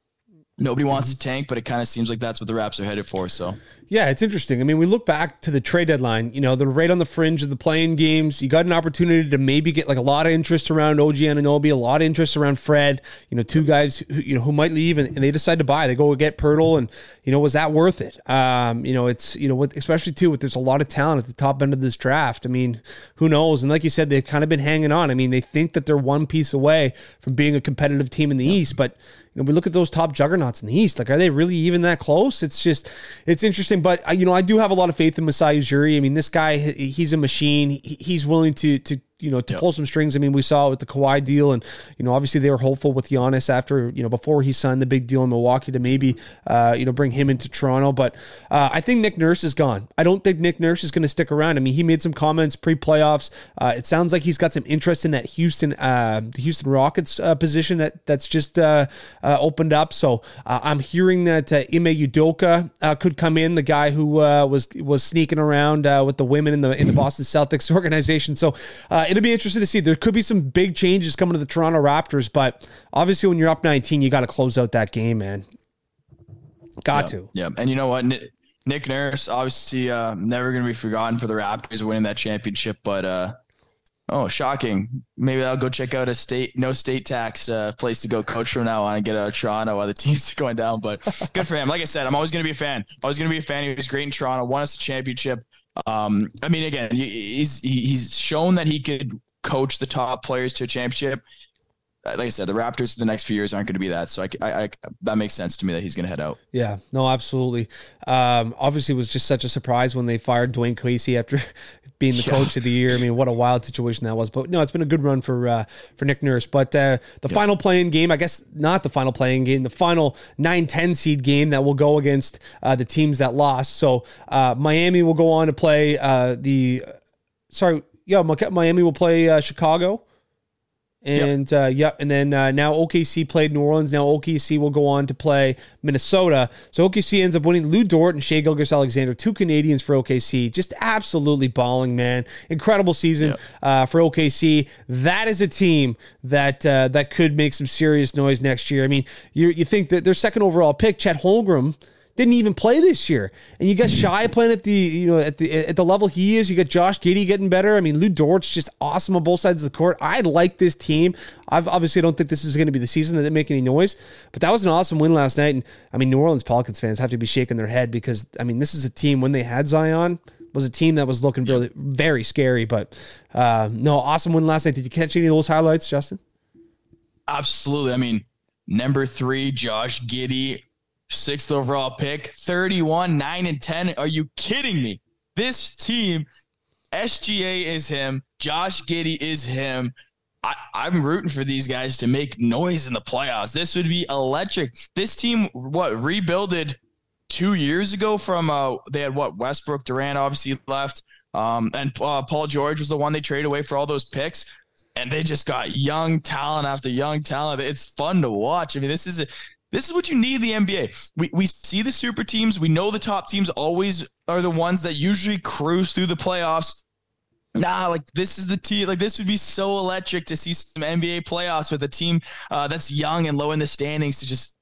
nobody wants to tank, but it kind of seems like that's what the Raps are headed for. So yeah, it's interesting. I mean, we look back to the trade deadline. You know, they're right on the fringe of the play-in games. You got an opportunity to maybe get like a lot of interest around OG Anunoby, a lot of interest around Fred. You know, two guys who, you know who might leave, and, and they decide to buy. They go get Poeltl, and you know, was that worth it? Um, you know, it's you know, with, especially too with there's a lot of talent at the top end of this draft. I mean, who knows? And like you said, they've kind of been hanging on. I mean, they think that they're one piece away from being a competitive team in the East, but you know, we look at those top juggernauts in the East. Like, are they really even that close? It's just, it's interesting. But uh, you know, I do have a lot of faith in Masai Ujiri. I mean, this guy, he's a machine. He's willing to to you know, to yep. pull some strings. I mean, we saw with the Kawhi deal, and you know, obviously they were hopeful with Giannis after you know before he signed the big deal in Milwaukee to maybe uh, you know bring him into Toronto. But uh, I think Nick Nurse is gone. I don't think Nick Nurse is going to stick around. I mean, he made some comments pre-playoffs. Uh, it sounds like he's got some interest in that Houston, uh, the Houston Rockets uh, position that that's just uh, opened up. So I'm hearing that uh, Ime Udoka could come in, the guy who was was sneaking around with the women in the in the Boston Celtics organization. So it'll be interesting to see. There could be some big changes coming to the Toronto Raptors, but obviously when you're up 19, you got to close out that game, man. Got yeah, to. Yeah. And you know what? Nick Nurse, obviously, uh, never going to be forgotten for the Raptors winning that championship. But uh, oh, shocking! Maybe I'll go check out a state no state tax uh, place to go coach from now on and get out of Toronto while the team's going down. But good for him. Like I said, I'm always going to be a fan. Always going to be a fan. He was great in Toronto. Won us a championship. Um, I mean, again, he's he's shown that he could coach the top players to a championship. Like I said, the Raptors the next few years aren't going to be that. So I, I, I that makes sense to me that he's going to head out. Yeah, no, absolutely. Um, obviously, it was just such a surprise when they fired Dwayne Casey after being the yeah. coach of the year. I mean, what a wild situation that was. But no, it's been a good run for uh, for Nick Nurse. But uh, the yeah. final play-in game, I guess not the final play-in game, the final 9-10 seed game that will go against uh, the teams that lost. So uh, Miami will go on to play uh, the. Sorry, yeah, Miami will play uh, Chicago. And yep. Uh, yeah, and then uh, now OKC played New Orleans. Now OKC will go on to play Minnesota. So OKC ends up winning. Lu Dort and Shai Gilgeous-Alexander, two Canadians for OKC, just absolutely balling, man. Incredible season yep. uh, for OKC. That is a team that uh, that could make some serious noise next year. I mean, you you think that their second overall pick, Chet Holmgren didn't even play this year. And you got Shai playing at the you know at the at the level he is. You got Josh Giddey getting better. I mean, Lu Dort's just awesome on both sides of the court. I like this team. I've obviously don't think this is going to be the season that didn't make any noise, but that was an awesome win last night. And I mean, New Orleans Pelicans fans have to be shaking their head because I mean, this is a team when they had Zion was a team that was looking really very scary. But uh, no, awesome win last night. Did you catch any of those highlights, Justin? Absolutely. I mean, number three, Josh Giddey sixth overall pick, 31, 9, and 10. Are you kidding me? this team, SGA is him, Josh Giddey is him. I, I'm rooting for these guys to make noise in the playoffs. This would be electric. This team, what rebuilded two years ago from uh, they had what Westbrook, Durant obviously left, um, and uh, Paul George was the one they traded away for all those picks, and they just got young talent after young talent. It's fun to watch. I mean, this is a, this is what you need the NBA. We we see the super teams. We know the top teams always are the ones that usually cruise through the playoffs nah, like this is the team. Like this would be so electric to see some NBA playoffs with a team uh, that's young and low in the standings to just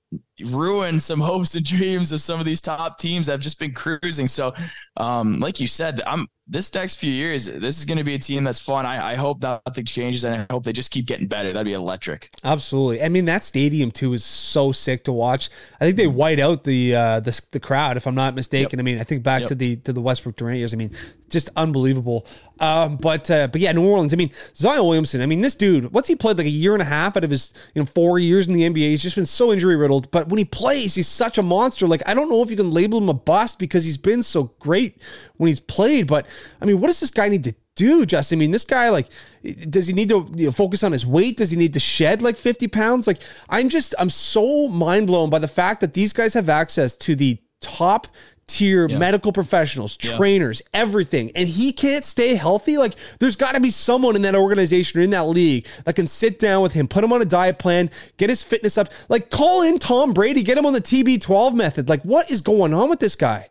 ruin some hopes and dreams of some of these top teams that have just been cruising. So, um, like you said, I'm this next few years, this is going to be a team that's fun. I, I hope nothing changes, and I hope they just keep getting better. That'd be electric. Absolutely. I mean, that stadium too is so sick to watch. I think they white out the uh, the, the crowd, if I'm not mistaken. Yep. I mean, I think back yep. to the to the Westbrook Durant years. I mean, just unbelievable. Um, but uh, but yeah, New Orleans. I mean, Zion Williamson. I mean, this dude. What's he played like a year and a half out of his you know four years in the NBA? He's just been so injury riddled. But when he plays, he's such a monster. Like I don't know if you can label him a bust because he's been so great when he's played. But I mean, what does this guy need to do, Justin? I mean, this guy, like, does he need to you know, focus on his weight? Does he need to shed like 50 pounds? Like, I'm just, I'm so mind blown by the fact that these guys have access to the top tier yeah. medical professionals, trainers, yeah. everything. And he can't stay healthy. Like, there's got to be someone in that organization or in that league that can sit down with him, put him on a diet plan, get his fitness up. Like, call in Tom Brady, get him on the TB12 method. Like, what is going on with this guy?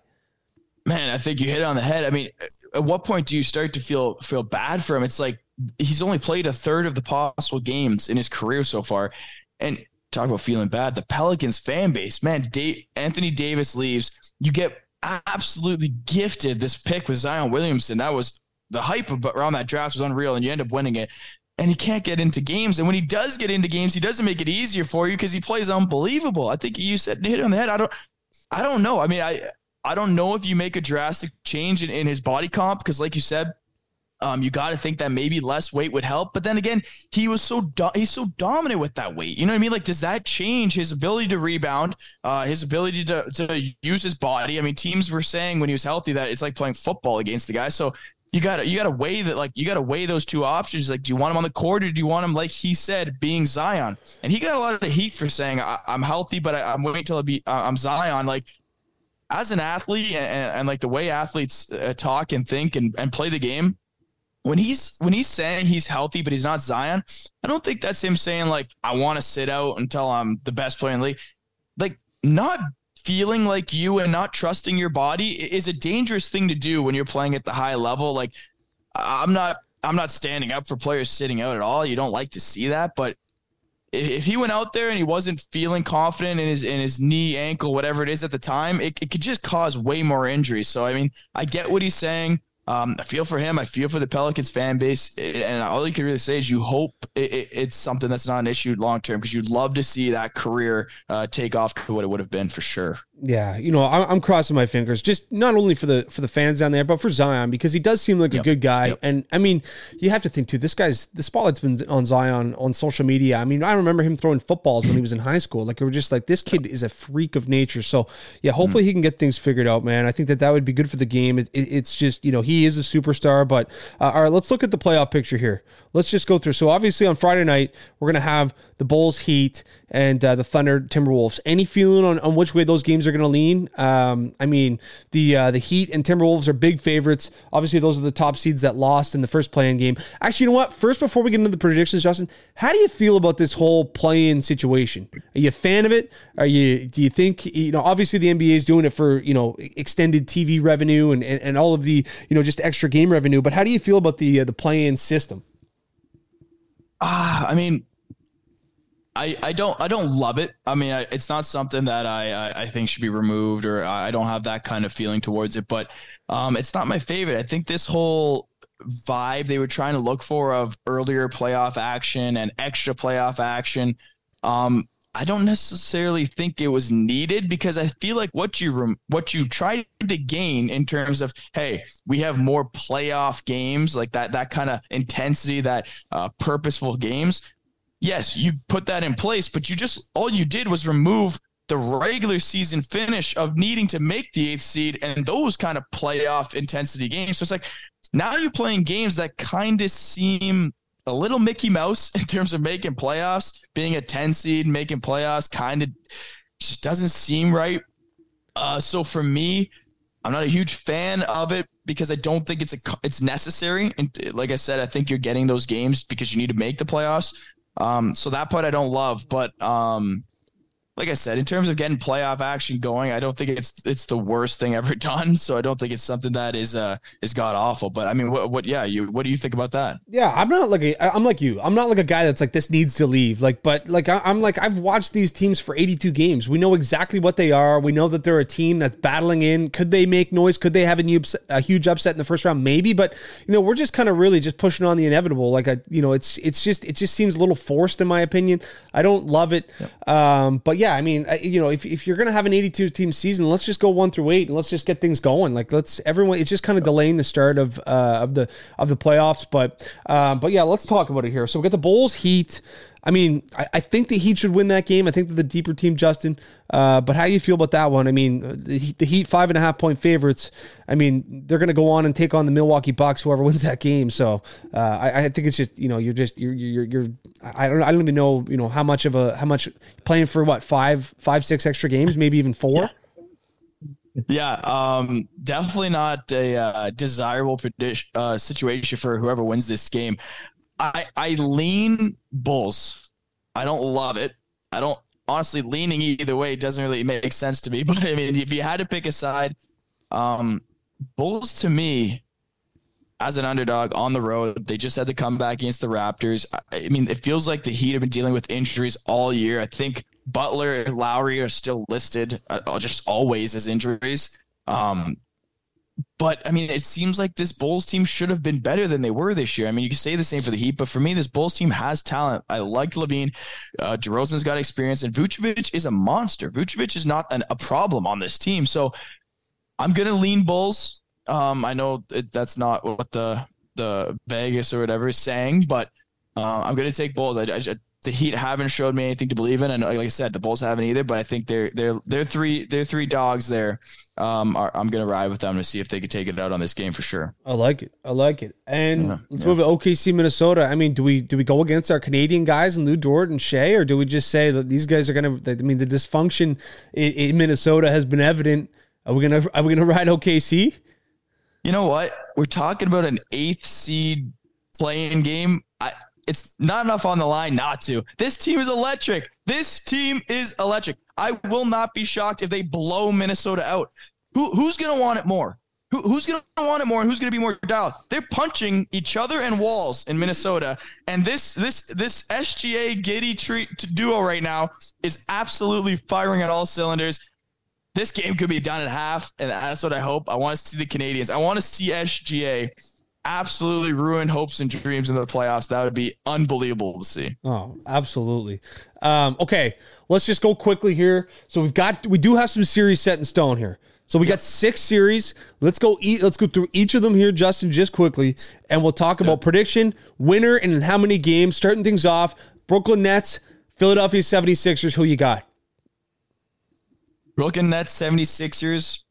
Man, I think you hit it on the head. I mean, at what point do you start to feel feel bad for him? It's like he's only played a third of the possible games in his career so far. And talk about feeling bad. The Pelicans fan base, man, Dave, Anthony Davis leaves. You get absolutely gifted this pick with Zion Williamson. That was the hype around that draft was unreal, and you end up winning it. And he can't get into games. And when he does get into games, he doesn't make it easier for you because he plays unbelievable. I think you said hit on the head. I don't I don't know. I mean, I I don't know if you make a drastic change in, in his body comp because, like you said, um, you got to think that maybe less weight would help. But then again, he was so do- he's so dominant with that weight. You know what I mean? Like, does that change his ability to rebound, uh, his ability to to use his body? I mean, teams were saying when he was healthy that it's like playing football against the guy. So you got to you got to weigh that. Like, you got to weigh those two options. Like, do you want him on the court or do you want him, like he said, being Zion? And he got a lot of heat for saying I- am healthy, but I- am waiting till I be uh, I'm Zion. Like as an athlete and, and, like the way athletes uh, talk and think and, and play the game, when he's when he's saying he's healthy but he's not Zion, I don't think that's him saying like I want to sit out until I'm the best player in the league. Like not feeling like you and not trusting your body is a dangerous thing to do when you're playing at the high level. Like I'm not I'm not standing up for players sitting out at all. You don't like to see that, but if he went out there and he wasn't feeling confident in his in his knee, ankle, whatever it is at the time, it, it could just cause way more injuries. So I mean, I get what he's saying. Um, I feel for him. I feel for the Pelicans fan base, and all you can really say is you hope it, it, it's something that's not an issue long term because you'd love to see that career uh, take off to what it would have been for sure yeah, you know, I'm, I'm, crossing my fingers, just not only for the for the fans down there, but for Zion because he does seem like yep. a good guy. Yep. And I mean, you have to think too. This guy's the spotlight's been on Zion on social media. I mean, I remember him throwing footballs when he was in high school. Like we were just like, this kid is a freak of nature. So yeah, hopefully mm. he can get things figured out, man. I think that that would be good for the game. It, it, it's just you know he is a superstar. But uh, all right, let's look at the playoff picture here. Let's just go through. So obviously on Friday night we're gonna have the Bulls Heat and uh, the Thunder Timberwolves. Any feeling on, on which way those games are to lean? Um, I mean, the uh, the Heat and Timberwolves are big favorites. Obviously, those are the top seeds that lost in the first play-in game. Actually, you know what? First, before we get into the predictions, Justin, how do you feel about this whole play-in situation? Are you a fan of it? Are you? Do you think you know? Obviously, the NBA is doing it for you know extended TV revenue and, and, and all of the you know just extra game revenue. But how do you feel about the uh, the play-in system? Ah, I mean, I, I don't I don't love it. I mean, I, it's not something that I, I, I think should be removed, or I don't have that kind of feeling towards it. But um, it's not my favorite. I think this whole vibe they were trying to look for of earlier playoff action and extra playoff action. Um, I don't necessarily think it was needed because I feel like what you what you tried to gain in terms of hey we have more playoff games like that that kind of intensity that uh, purposeful games yes, you put that in place, but you just all you did was remove the regular season finish of needing to make the eighth seed and those kind of playoff intensity games. So it's like now you're playing games that kind of seem a little Mickey Mouse in terms of making playoffs, being a 10 seed, making playoffs, kind of just doesn't seem right. Uh, so for me, I'm not a huge fan of it because I don't think it's a it's necessary. And like I said, I think you're getting those games because you need to make the playoffs. Um, so that part I don't love, but um, like I said, in terms of getting playoff action going, I don't think it's it's the worst thing ever done. So I don't think it's something that is uh is god awful. But I mean, what what yeah, you what do you think about that? Yeah, I'm not like a, I'm like you. I'm not like a guy that's like this needs to leave. Like, but like I, am like I've watched these teams for 82 games. We know exactly what they are. We know that they're a team that's battling in. Could they make noise? Could they have a, new, a huge upset in the first round? Maybe. But you know, we're just kind of really just pushing on the inevitable. Like I, you know, it's it's just it just seems a little forced in my opinion. I don't love it. Um, but yeah, I mean, you know, if, if you're going to have an 82 team season, let's just go one through eight and let's just get things going. Like let's everyone, it's just kind of delaying the start of, uh, of the, of the playoffs. But, um, but yeah, let's talk about it here. So we got the Bulls Heat. I mean, I, I, think the Heat should win that game. I think that the deeper team, Justin. Uh, but how do you feel about that one? I mean, the, the Heat five and a half point favorites. I mean, they're going to go on and take on the Milwaukee Bucks, whoever wins that game. So uh, I, I, think it's just you know you're just you're you're you're I don't I don't even know you know how much of a how much playing for what five five six extra games, maybe even four. Yeah. Yeah, um, definitely not a uh, desirable uh, situation for whoever wins this game. I I lean Bulls. I don't love it. I don't honestly leaning either way doesn't really make sense to me. But I mean, if you had to pick a side, um, Bulls to me as an underdog on the road, they just had to come back against the Raptors. I mean, it feels like the Heat have been dealing with injuries all year. I think Butler and Lowry are still listed uh, just always as injuries. Um, but I mean, it seems like this Bulls team should have been better than they were this year. I mean, you can say the same for the Heat, but for me, this Bulls team has talent. I like LaVine. Uh, DeRozan's got experience, and Vucevic is a monster. Vucevic is not an, a problem on this team. So I'm going to lean Bulls. Um, I know it, that's not what the the Vegas or whatever is saying, but uh, I'm going to take Bulls. I, I, the Heat haven't showed me anything to believe in, and like I said, the Bulls haven't either. But I think they're they're they're three they're three dogs there. Um, are, I'm gonna ride with them to see if they could take it out on this game for sure. I like it. I like it. And yeah, let's yeah. move to OKC Minnesota. I mean, do we do we go against our Canadian guys and Lu Dort and Shai, or do we just say that these guys are gonna? I mean, the dysfunction in, in Minnesota has been evident. Are we gonna are we gonna ride OKC? You know what? We're talking about an eighth seed play-in game. It's not enough on the line not to. This team is electric. This team is electric. I will not be shocked if they blow Minnesota out. Who, who's going to want it more? Who, who's going to want it more and who's going to be more dialed? They're punching each other and walls in Minnesota. And this this this SGA Giddey tree duo right now is absolutely firing at all cylinders. This game could be done at half, and that's what I hope. I want to see the Canadians. I want to see SGA absolutely ruin hopes and dreams in the playoffs. That would be unbelievable to see. Oh, absolutely. Um, okay, let's just go quickly here. So we've got we do have some series set in stone here. So we got six series. Let's go eat. Let's go through each of them here, Justin, just quickly, and we'll talk about prediction, winner, and how many games. Starting things off, Brooklyn Nets, Philadelphia 76ers. Who you got? Brooklyn Nets, 76ers.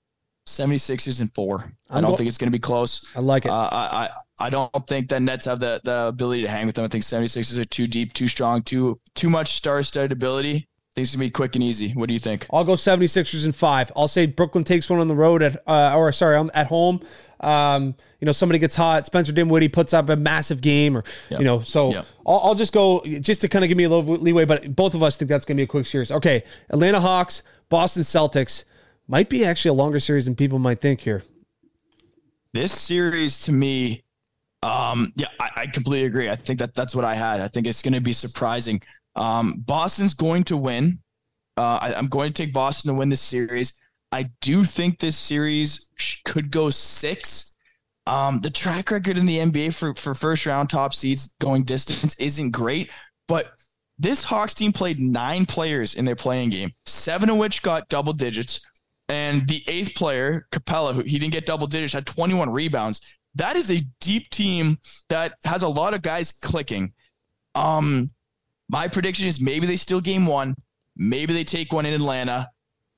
76ers and four. I'm I do not think it's going to be close. I like it. Uh, I, I I don't think that Nets have the, the ability to hang with them. I think 76ers are too deep, too strong, too too much star-studded ability. Things to be quick and easy. What do you think? I'll go 76ers and five. I'll say Brooklyn takes one on the road at, uh, or sorry, at home. Um, you know, somebody gets hot. Spencer Dinwiddie puts up a massive game, or yep. you know, so yep. I'll, I'll, just go just to kind of give me a little leeway. But both of us think that's going to be a quick series. Okay, Atlanta Hawks, Boston Celtics might be actually a longer series than people might think here. This series to me, um, yeah, I, I completely agree. I think that that's what I had. I think it's going to be surprising. Um, Boston's going to win. Uh, I, I'm going to take Boston to win this series. I do think this series could go six. Um, the track record in the NBA for, for first round top seeds going distance isn't great, but this Hawks team played nine players in their play-in game, seven of which got double digits. And the eighth player, Capela, who he didn't get double digits, had 21 rebounds. That is a deep team that has a lot of guys clicking. Um, my prediction is maybe they steal game one, Maybe they take one in Atlanta.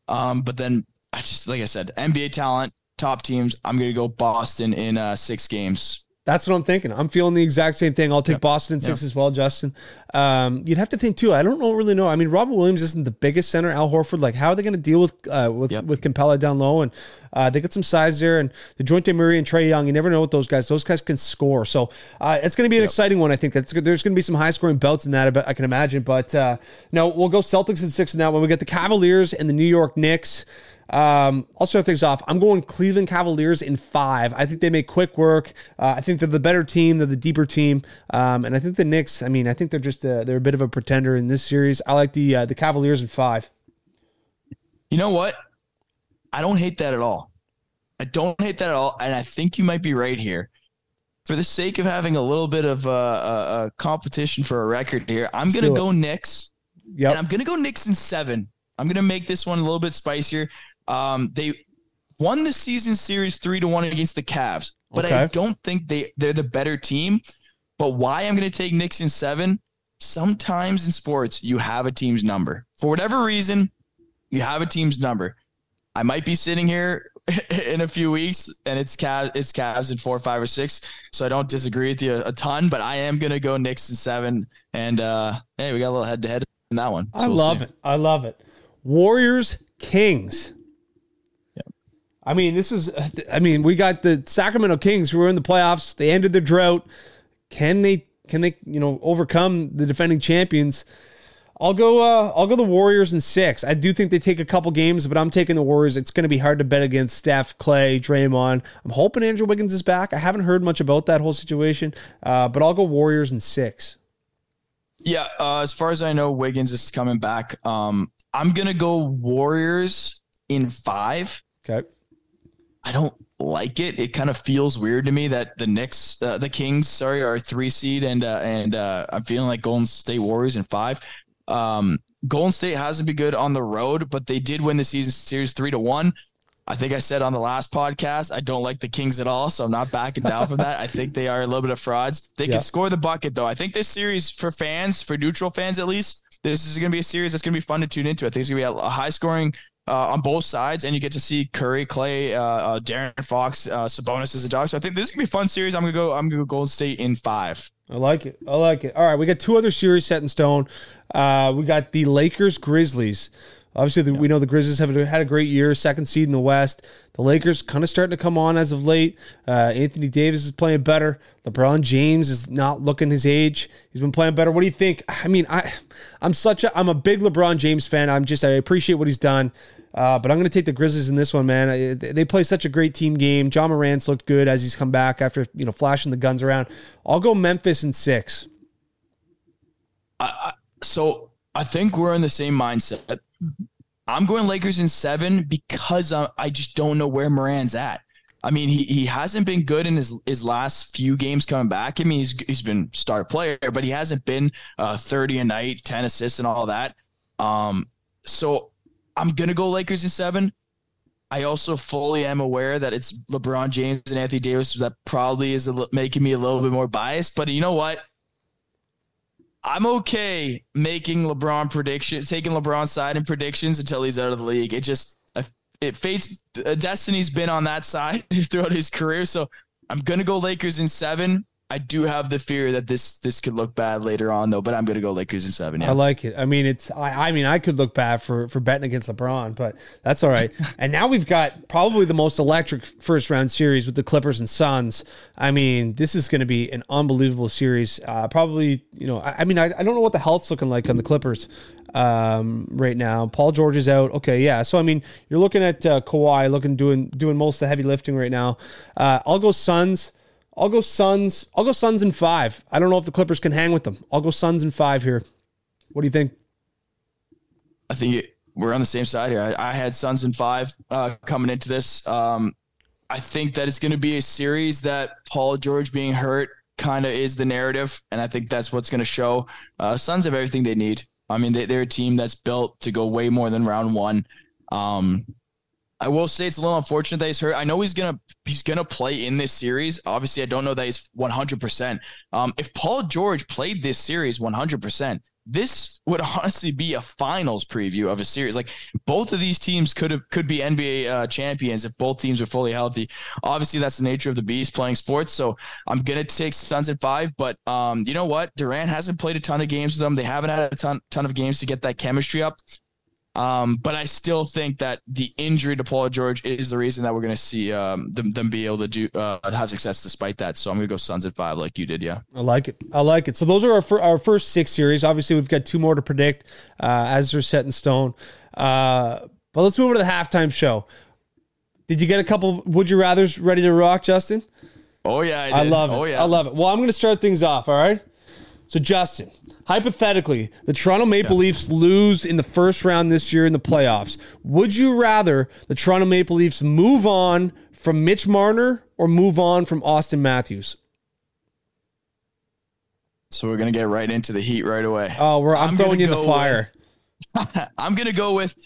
Um, but then I just like I said, NBA talent, top teams. I'm gonna go Boston in uh, six games. That's what I'm thinking. I'm feeling the exact same thing. I'll take yep. Boston in six yep. as well, Justin. Um, you'd have to think too. I don't know, really know. I mean, Robert Williams isn't the biggest center. Al Horford, like, how are they going to deal with uh, with yep. with Capela down low? And uh, they got some size there, and the Dejounte Murray and Trae Young. You never know with those guys. Those guys can score. So uh, it's going to be an exciting one. I think that's there's going to be some high scoring belts in that. I can imagine. But uh, no, we'll go Celtics in six in that one. We get the Cavaliers and the New York Knicks. Um, I'll start things off. I'm going Cleveland Cavaliers in five. I think they make quick work. Uh, I think they're the better team. They're the deeper team. Um, and I think the Knicks. I mean, I think they're just a, they're a bit of a pretender in this series. I like the uh, the Cavaliers in five. You know what? I don't hate that at all. I don't hate that at all, and I think you might be right here. For the sake of having a little bit of a, a, a competition for a record here, I'm going to go Knicks. Yeah, and I'm going to go Knicks in seven. I'm going to make this one a little bit spicier. Um, they won the season series three to one against the Cavs, but okay. I don't think they they're the better team. But why I'm going to take Knicks in seven? Sometimes in sports, you have a team's number for whatever reason. You have a team's number. I might be sitting here in a few weeks and it's Cavs, it's Cavs in four, five, or six. So I don't disagree with you a, a ton, but I am gonna go Knicks in seven. And uh hey, we got a little head to head in that one. So I love we'll it. I love it. Warriors Kings. I mean, this is, I mean, we got the Sacramento Kings who were in the playoffs. They ended the drought. Can they, can they, you know, overcome the defending champions? I'll go, uh, I'll go the Warriors in six. I do think they take a couple games, but I'm taking the Warriors. It's going to be hard to bet against Steph, Clay, Draymond. I'm hoping Andrew Wiggins is back. I haven't heard much about that whole situation, uh, but I'll go Warriors in six. Yeah, uh, as far as I know, Wiggins is coming back. Um, I'm gonna go Warriors in five. Okay. I don't like it. It kind of feels weird to me that the Knicks, uh, the Kings, sorry, are three seed, and uh, and uh, I'm feeling like Golden State Warriors in five. Um, Golden State hasn't been good on the road, but they did win the season series three to one. I think I said on the last podcast I don't like the Kings at all, so I'm not backing down from that. I think they are a little bit of frauds. They yeah. can score the bucket though. I think this series for fans, for neutral fans at least, this is going to be a series that's going to be fun to tune into. I think it's going to be a, a high scoring uh, on both sides, and you get to see Curry, Clay, uh, uh, De'Aaron Fox, uh, Sabonis as a dog. So I think this is gonna be a fun series. I'm gonna go. I'm gonna go Golden State in five. I like it. I like it. All right, we got two other series set in stone. Uh, we got the Lakers Grizzlies. Obviously, the, yeah. we know the Grizzlies have had a great year, second seed in the West. The Lakers kind of starting to come on as of late. Uh, Anthony Davis is playing better. LeBron James is not looking his age. He's been playing better. What do you think? I mean, I, I'm such a, I'm a big LeBron James fan. I'm just, I appreciate what he's done. Uh, but I'm going to take the Grizzlies in this one, man. They play such a great team game. Ja Morant's looked good as he's come back after you know flashing the guns around. I'll go Memphis in six. I, so I think we're in the same mindset. I'm going Lakers in seven because I, I just don't know where Morant's at. I mean, he he hasn't been good in his his last few games coming back. I mean, he's he's been star player, but he hasn't been uh, 30 a night, 10 assists, and all that. Um, so I'm gonna go Lakers in seven. I also fully am aware that it's LeBron James and Anthony Davis that probably is making me a little bit more biased. But you know what? I'm okay making LeBron predictions, taking LeBron's side in predictions until he's out of the league. It just it fates uh, Destiny's been on that side throughout his career, so I'm gonna go Lakers in seven. I do have the fear that this this could look bad later on though, but I'm gonna go Lakers in seven. Yeah. I like it. I mean, it's I, I mean I could look bad for for betting against LeBron, but that's all right. and now we've got probably the most electric first round series with the Clippers and Suns. I mean, this is going to be an unbelievable series. Uh, probably, you know, I, I mean, I, I don't know what the health's looking like on the Clippers um, right now. Paul George is out. Okay, yeah. So I mean, you're looking at uh, Kawhi looking doing doing most of the heavy lifting right now. Uh, I'll go Suns. I'll go Suns. I'll go Suns in five. I don't know if the Clippers can hang with them. I'll go Suns in five here. What do you think? I think we're on the same side here. I, I had Suns in five uh, coming into this. Um, I think that it's going to be a series that Paul George being hurt kind of is the narrative, and I think that's what's going to show. Uh, Suns have everything they need. I mean, they, are a team that's built to go way more than round one. Um, I will say it's a little unfortunate that he's hurt. I know he's gonna he's gonna play in this series. Obviously, I don't know that he's 100. Um, percent If Paul George played this series 100, percent this would honestly be a finals preview of a series. Like both of these teams could have could be NBA uh, champions if both teams were fully healthy. Obviously, that's the nature of the beast playing sports. So I'm gonna take Suns at five. But um, you know what? Durant hasn't played a ton of games with them. They haven't had a ton ton of games to get that chemistry up. Um, but I still think that the injury to Paul George is the reason that we're going to see um, them, them be able to do uh, have success despite that. So I'm going to go Suns at five, like you did. Yeah, I like it. I like it. So those are our fir- our first six series. Obviously, we've got two more to predict uh, as they're set in stone. Uh, but let's move on to the halftime show. Did you get a couple would you rather's ready to rock, Justin? Oh yeah, I, I love it. Oh yeah, I love it. Well, I'm going to start things off. All right. So Justin, hypothetically, the Toronto Maple yeah. Leafs lose in the first round this year in the playoffs. Would you rather the Toronto Maple Leafs move on from Mitch Marner or move on from Auston Matthews? So we're gonna get right into the heat right away. Oh, we're, I'm, I'm throwing you in the fire. With, I'm gonna go with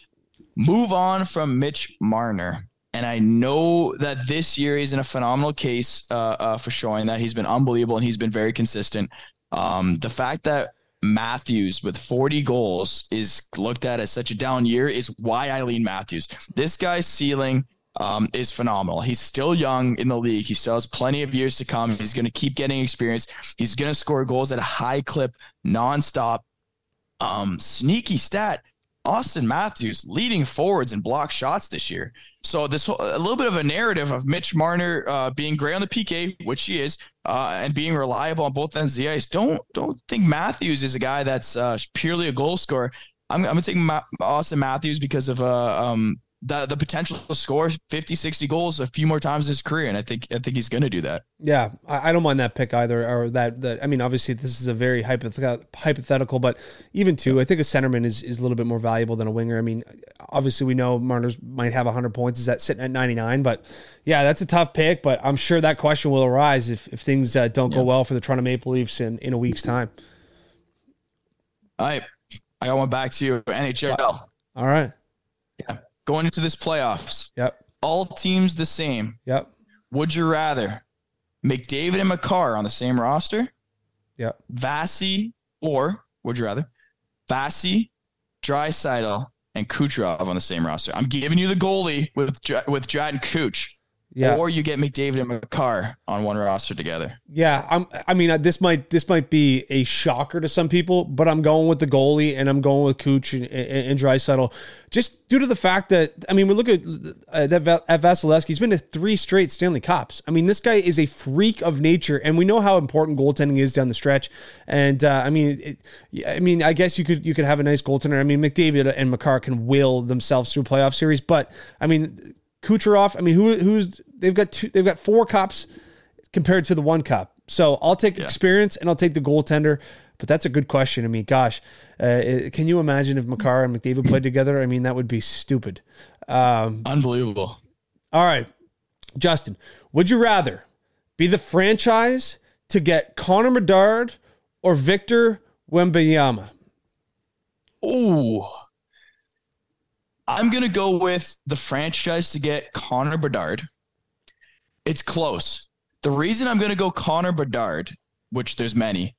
move on from Mitch Marner. And I know that this year he's in a phenomenal case uh, uh, for showing that he's been unbelievable and he's been very consistent. Um, the fact that Matthews with 40 goals is looked at as such a down year is why I lean Matthews. This guy's ceiling um, is phenomenal. He's still young in the league. He still has plenty of years to come. He's going to keep getting experience. He's going to score goals at a high clip, nonstop. Um, sneaky stat Auston Matthews leading forwards and block shots this year. So this a little bit of a narrative of Mitch Marner uh, being great on the PK, which he is, uh, and being reliable on both ends of the ice. Don't don't think Matthews is a guy that's uh, purely a goal scorer. I'm, I'm gonna take Ma- Auston Matthews because of uh, um, the the potential to score 50 60 goals a few more times in his career and i think i think he's going to do that. Yeah I, I, don't mind that pick either or that that i mean obviously this is a very hypothetical but even too i think a centerman is, is a little bit more valuable than a winger. I mean obviously we know marner's might have 100 points is that sitting at 99 but yeah that's a tough pick but i'm sure that question will arise if, if things uh, don't yeah. go well for the toronto maple leafs in, in a week's time. All right. I got one back to you nhl all right. Yeah going into this playoffs. Yep. All teams the same. Yep. Would you rather McDavid and Makar on the same roster? Yep. Vasi or would you rather Vasi, Draisaitl, and Kucherov on the same roster? I'm giving you the goalie with with Drat and Cooch. Yeah. Or you get McDavid and Makar on one roster together. Yeah, I'm. I mean, uh, this might this might be a shocker to some people, but I'm going with the goalie and I'm going with Cooch and, and, and Draisaitl, just due to the fact that I mean, we look at uh, that at Vasilevskiy. He's been to three straight Stanley Cups. I mean, this guy is a freak of nature, and we know how important goaltending is down the stretch. And uh, I mean, it, I mean, I guess you could you could have a nice goaltender. I mean, McDavid and Makar can will themselves through playoff series, but I mean. Kucherov. I mean, who who's they've got two, they've got four cups compared to the one cup. So I'll take yeah. experience and I'll take the goaltender. But that's a good question. I mean, gosh, uh, can you imagine if Makar and McDavid played together? I mean, that would be stupid. Um, Unbelievable. All right, Justin, would you rather be the franchise to get Connor Bedard or Victor Wembanyama? Ooh. I'm going to go with the franchise to get Connor Bedard it's close. The reason I'm going to go Connor Bedard, which there's many,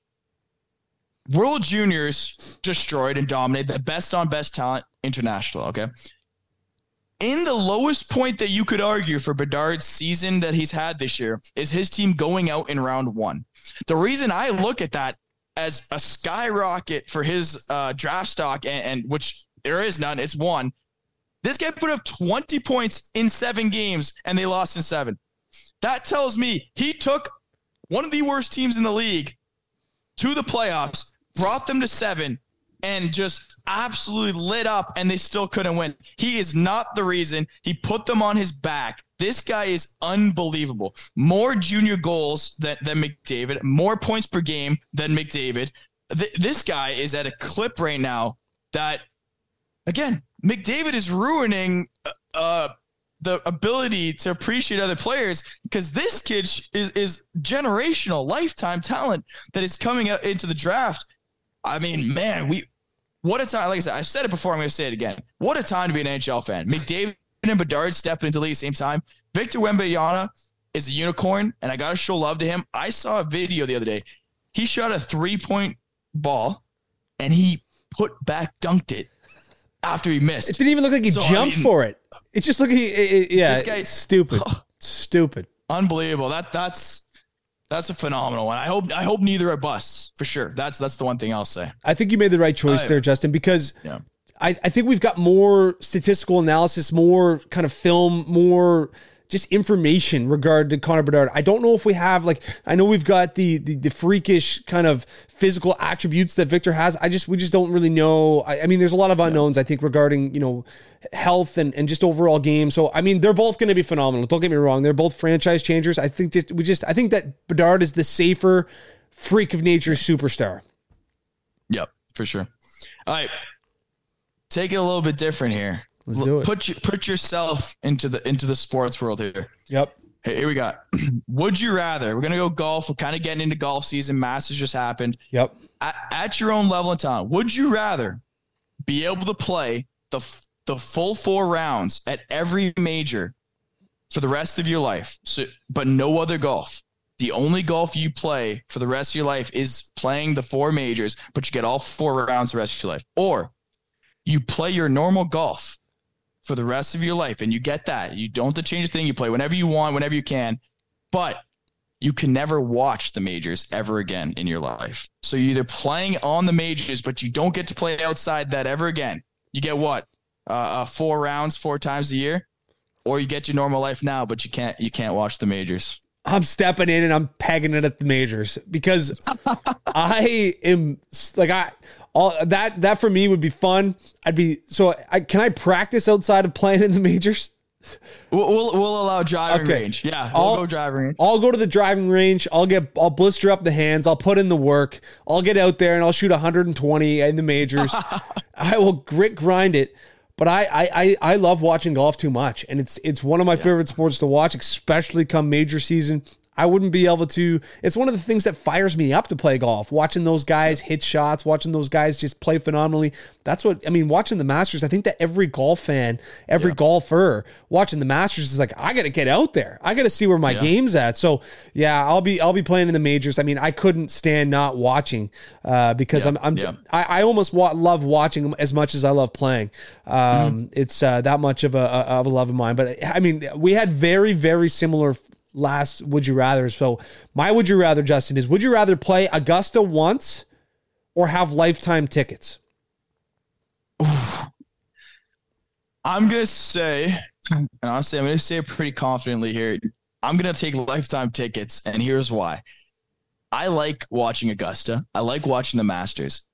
World Juniors destroyed and dominated the best on best talent international. Okay. In the lowest point that you could argue for Bedard's season that he's had this year is his team going out in round one. The reason I look at that as a skyrocket for his uh, draft stock, and, and which there is none, it's one. This guy put up 20 points in seven games and they lost in seven. That tells me he took one of the worst teams in the league to the playoffs, brought them to seven, and just absolutely lit up, and they still couldn't win. He is not the reason. He put them on his back. This guy is unbelievable. More junior goals than, than McDavid, more points per game than McDavid. Th- this guy is at a clip right now that, again, McDavid is ruining uh, uh the ability to appreciate other players because this kid is is generational, lifetime talent that is coming out into the draft. I mean, man, we what a time! Like I said, I've said it before. I'm going to say it again. What a time to be an NHL fan. McDavid and Bedard stepping into the league at the same time. Victor Wembanyama is a unicorn, and I got to show love to him. I saw a video the other day. He shot a three point ball and he put back dunked it after he missed. It didn't even look like he so, jumped I mean, for it. It just looked like he, it, it, yeah, guy, stupid, stupid, unbelievable. That that's that's a phenomenal one. I hope I hope neither are busts for sure. That's that's the one thing I'll say. I think you made the right choice there, Justin, because yeah. I, I think we've got more statistical analysis, more kind of film, more just information regarding Connor Bedard. I don't know if we have like I know we've got the, the the, freakish kind of physical attributes that Victor has. I just we just don't really know. I, I mean, there's a lot of unknowns I think regarding you know health and, and just overall game. So I mean, they're both going to be phenomenal. Don't get me wrong; they're both franchise changers. I think just, we just I think that Bedard is the safer freak of nature superstar. Yep, for sure. All right, take it a little bit different here. Let's do it. Put you, put yourself into the into the sports world here. Yep. Hey, here we got. Would you rather? We're gonna go golf. We're kind of getting into golf season. Masters just happened. Yep. At, at your own level in town, would you rather be able to play the the full four rounds at every major for the rest of your life, so but no other golf? The only golf you play for the rest of your life is playing the four majors, but you get all four rounds the rest of your life. Or you play your normal golf for the rest of your life. And you get that. You don't have to change a thing. You play whenever you want, whenever you can. But you can never watch the majors ever again in your life. So you're either playing on the majors, but you don't get to play outside that ever again. You get what? Uh, uh, four rounds, four times a year, or you get your normal life now, but you can't you can't watch the majors. I'm stepping in and I'm pegging it at the majors because I am like I all that that for me would be fun. I'd be so. I, can I practice outside of playing in the majors? We'll, we'll, we'll allow driving okay. range. Yeah, we'll I'll go driving range. I'll go to the driving range. I'll get I'll blister up the hands. I'll put in the work. I'll get out there and I'll shoot 120 in the majors. I will grit grind it. But I, I I love watching golf too much, and it's it's one of my yeah. favorite sports to watch, especially come major season. I wouldn't be able to. It's one of the things that fires me up to play golf. Watching those guys hit shots, watching those guys just play phenomenally. That's what I mean. Watching the Masters, I think that every golf fan, every yeah. golfer watching the Masters is like, I got to get out there. I got to see where my yeah. game's at. So yeah, I'll be I'll be playing in the majors. I mean, I couldn't stand not watching uh, because yeah. I'm I'm I, I almost wa- love watching as much as I love playing. Um, mm-hmm. It's uh, that much of a, of a love of mine. But I mean, we had very very similar last would you rather. So my would you rather, Justin, is would you rather play Augusta once or have lifetime tickets? I'm gonna say, and honestly, I'm gonna say it pretty confidently here. I'm gonna take lifetime tickets, and here's why. I like watching Augusta. I like watching the Masters.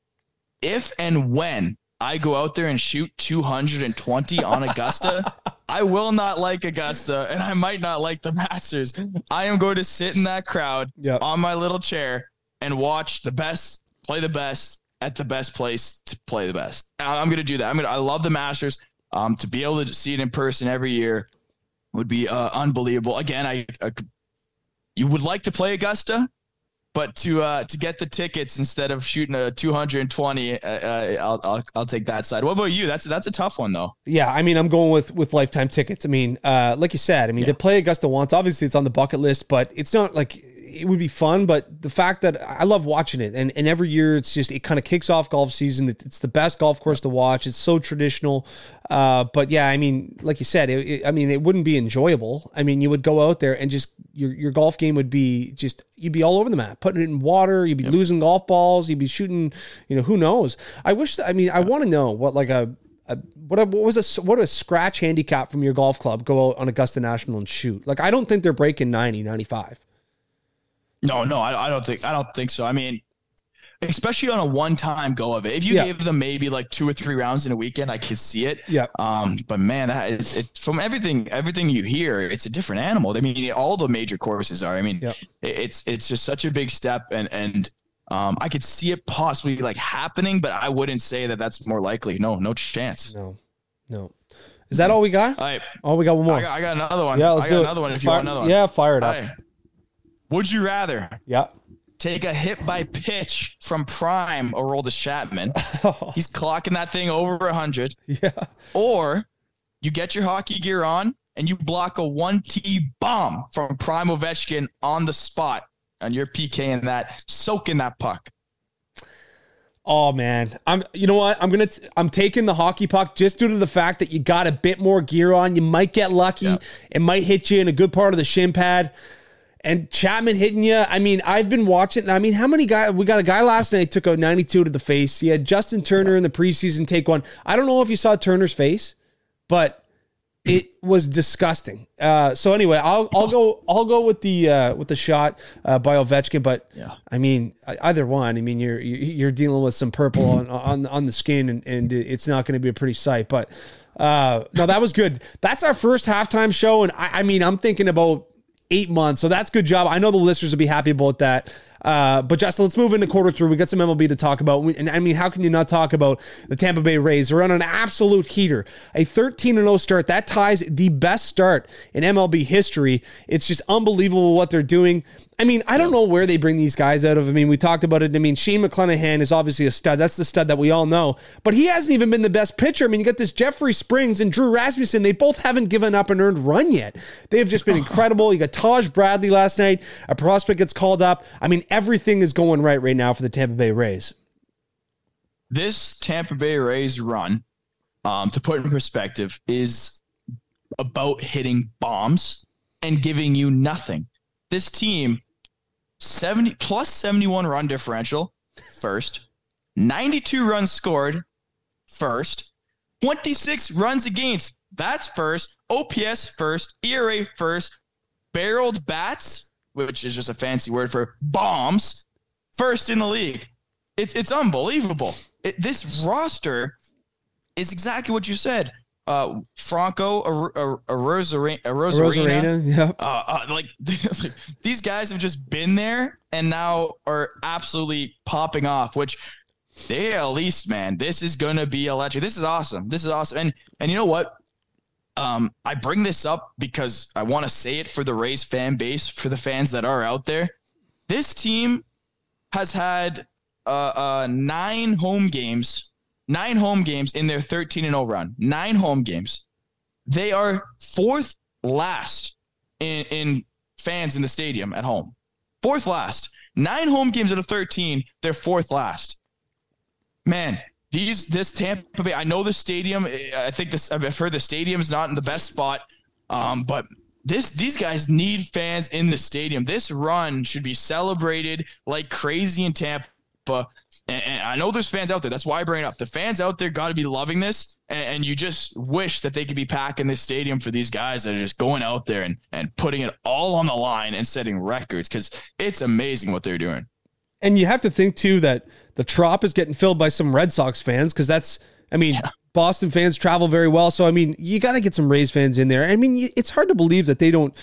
If and when I go out there and shoot 220 on Augusta, I will not like Augusta and I might not like the Masters. I am going to sit in that crowd yep. on my little chair and watch the best play the best at the best place to play the best. I'm going to do that. I'm going to, I love the Masters. Um, to be able to see it in person every year would be uh, unbelievable. Again, I, I you would like to play Augusta, but to uh, to get the tickets instead of shooting a 220 uh, uh, I'll, I'll I'll take that side. What about you? That's that's a tough one though. Yeah, I mean, I'm going with with lifetime tickets. I mean, uh, like you said, I mean, yeah. to play Augusta once, obviously it's on the bucket list, but it's not like it would be fun, but the fact that I love watching it, and, and every year it's just it kind of kicks off golf season. It's the best golf course to watch. It's so traditional, uh, but yeah, I mean, like you said, it, it, I mean, it wouldn't be enjoyable. I mean, you would go out there and just your your golf game would be just you'd be all over the map, putting it in water. You'd be yep. losing golf balls. You'd be shooting. You know, who knows? I wish. I mean, I want to know what like a a, what, a, what was a what a scratch handicap from your golf club go out on Augusta National and shoot. Like I don't think they're breaking 90, 95. No, no, I, I don't think I don't think so. I mean, especially on a one-time go of it. If you yeah. gave them maybe like two or three rounds in a weekend, I could see it. Yeah. Um, but man, that is it from everything everything you hear, it's a different animal. I mean, all the major courses are. I mean, yep. it's it's just such a big step, and and um, I could see it possibly like happening, but I wouldn't say that that's more likely. No, no chance. No, no. Is that all we got? All right. Oh, we got one more. I got, I got another one. Yeah, let's I got do another it. one. If fire, you want another one. Yeah, fire it up. Would you rather? Yeah. Take a hit by pitch from Prime or Aroldis Chapman. He's clocking that thing over 100. Yeah. Or you get your hockey gear on and you block a 1T bomb from Prime Ovechkin on the spot on your PK in that, soaking that puck. Oh man, I'm. You know what? I'm gonna. T- I'm taking the hockey puck just due to the fact that you got a bit more gear on. You might get lucky. Yeah. It might hit you in a good part of the shin pad. And Chapman hitting you. I mean, I've been watching. I mean, how many guys? We got a guy last night took a 92 to the face. He had Justin Turner in the preseason take one. I don't know if you saw Turner's face, but it was disgusting. Uh, so anyway, I'll I'll go I'll go with the uh, with the shot uh, by Ovechkin. But yeah. I mean, either one. I mean, you're you're dealing with some purple on on, on the skin, and, and it's not going to be a pretty sight. But uh, no, that was good. That's our first halftime show, and I, I mean, I'm thinking about eight months. So that's good job. I know the listeners will be happy about that. Uh, but Justin, let's move into quarter three. We got some MLB to talk about. And I mean, how can you not talk about the Tampa Bay Rays? They're on an absolute heater. A 13 0 start. That ties the best start in MLB history. It's just unbelievable what they're doing. I mean, I don't know where they bring these guys out of. I mean, we talked about it. I mean, Shane McClanahan is obviously a stud. That's the stud that we all know. But he hasn't even been the best pitcher. I mean, you got this Jeffrey Springs and Drew Rasmussen. They both haven't given up an earned run yet. They have just been incredible. You got Taj Bradley last night. A prospect gets called up. I mean, everything is going right right now for the Tampa Bay Rays. This Tampa Bay Rays run, um, to put in perspective, is about hitting bombs and giving you nothing. This team 70 plus 71 run differential first, 92 runs scored first, 26 runs against. That's first. OPS first, ERA first, barreled bats, which is just a fancy word for bombs, first in the league. It's it's unbelievable. It, this roster is exactly what you said uh, Franco, a, a, a, Rosarina, yeah. Uh, uh, like these guys have just been there and now are absolutely popping off. Which they at least, man, this is gonna be electric. This is awesome. This is awesome. And and you know what? Um, I bring this up because I want to say it for the Rays fan base, for the fans that are out there. This team has had uh, uh, nine home games nine home games in their 13 and 0 run. Nine home games. They are fourth last in, in fans in the stadium at home. Fourth last. Nine home games out of 13, they're fourth last. Man, these this Tampa Bay, I know the stadium, I think this I've heard the stadium's not in the best spot. Um, but this these guys need fans in the stadium. This run should be celebrated like crazy in Tampa and, and, I know there's fans out there. That's why I bring it up. The fans out there got to be loving this, and, and, you just wish that they could be packing this stadium for these guys that are just going out there and, and putting it all on the line and setting records because it's amazing what they're doing. And you have to think too that the Trop is getting filled by some Red Sox fans because that's, I mean, yeah. Boston fans travel very well. So, I mean, you got to get some Rays fans in there. I mean, it's hard to believe that they don't,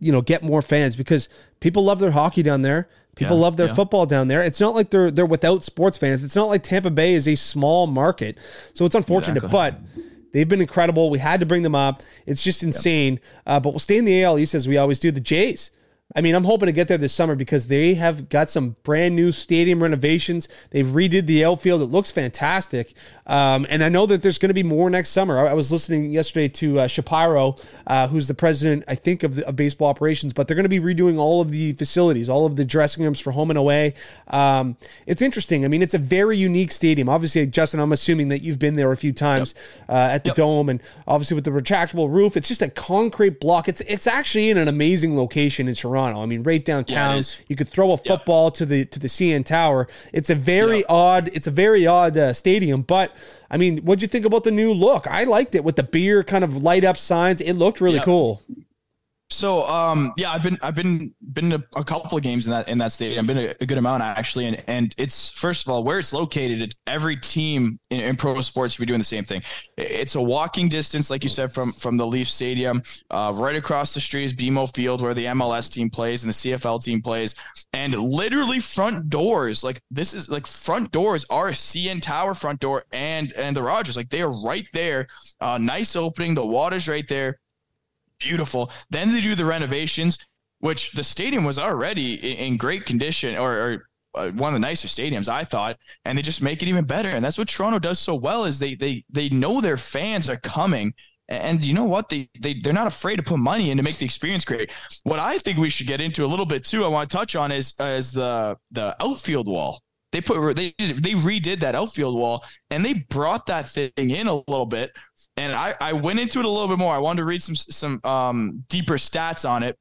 you know, get more fans because people love their hockey down there. People yeah, love their yeah. football down there. It's not like they're they're without sports fans. It's not like Tampa Bay is a small market. So it's unfortunate, exactly. but they've been incredible. We had to bring them up. It's just insane. Yep. Uh, but we'll stay in the AL East as we always do. The Jays I mean, I'm hoping to get there this summer because they have got some brand new stadium renovations. They've redid the outfield. It looks fantastic. Um, and I know that there's going to be more next summer. I, I was listening yesterday to uh, Shapiro, uh, who's the president, I think, of, the, of baseball operations, but they're going to be redoing all of the facilities, all of the dressing rooms for home and away. Um, it's interesting. I mean, it's a very unique stadium. Obviously, Justin, I'm assuming that you've been there a few times yep. uh, at the yep. Dome, and obviously with the retractable roof, it's just a concrete block. It's, it's actually in an amazing location in Toronto. Toronto. I mean, right downtown. Yeah, you could throw a football yeah. to the to the CN Tower. It's a very yeah. odd. It's a very odd uh, stadium, but I mean, what'd you think about the new look? I liked it with the beer kind of light up signs. It looked really cool. So um yeah, I've been I've been been to a couple of games in that in that stadium. I've been a, a, good amount actually, and and it's first of all where it's located. Every team in, in, pro sports should be doing the same thing. It's a walking distance, like you said, from from the Leaf Stadium. Uh, right across the street is BMO Field, where the MLS team plays and the CFL team plays, and literally front doors. Like this is like front doors are CN Tower front door and and the Rogers. Like they are right there. Uh, nice opening. The water's right there beautiful. Then they do the renovations, which the stadium was already in great condition or, or uh, one of the nicer stadiums I thought, and they just make it even better. And that's what Toronto does so well is they they they know their fans are coming. And you know what? They, they, they're not afraid to put money in to make the experience great. What I think we should get into a little bit too, I want to touch on is, is the, the outfield wall. they put they they redid that outfield wall and they brought that thing in a little bit. And I I went into it a little bit more. I wanted to read some some um, deeper stats on it.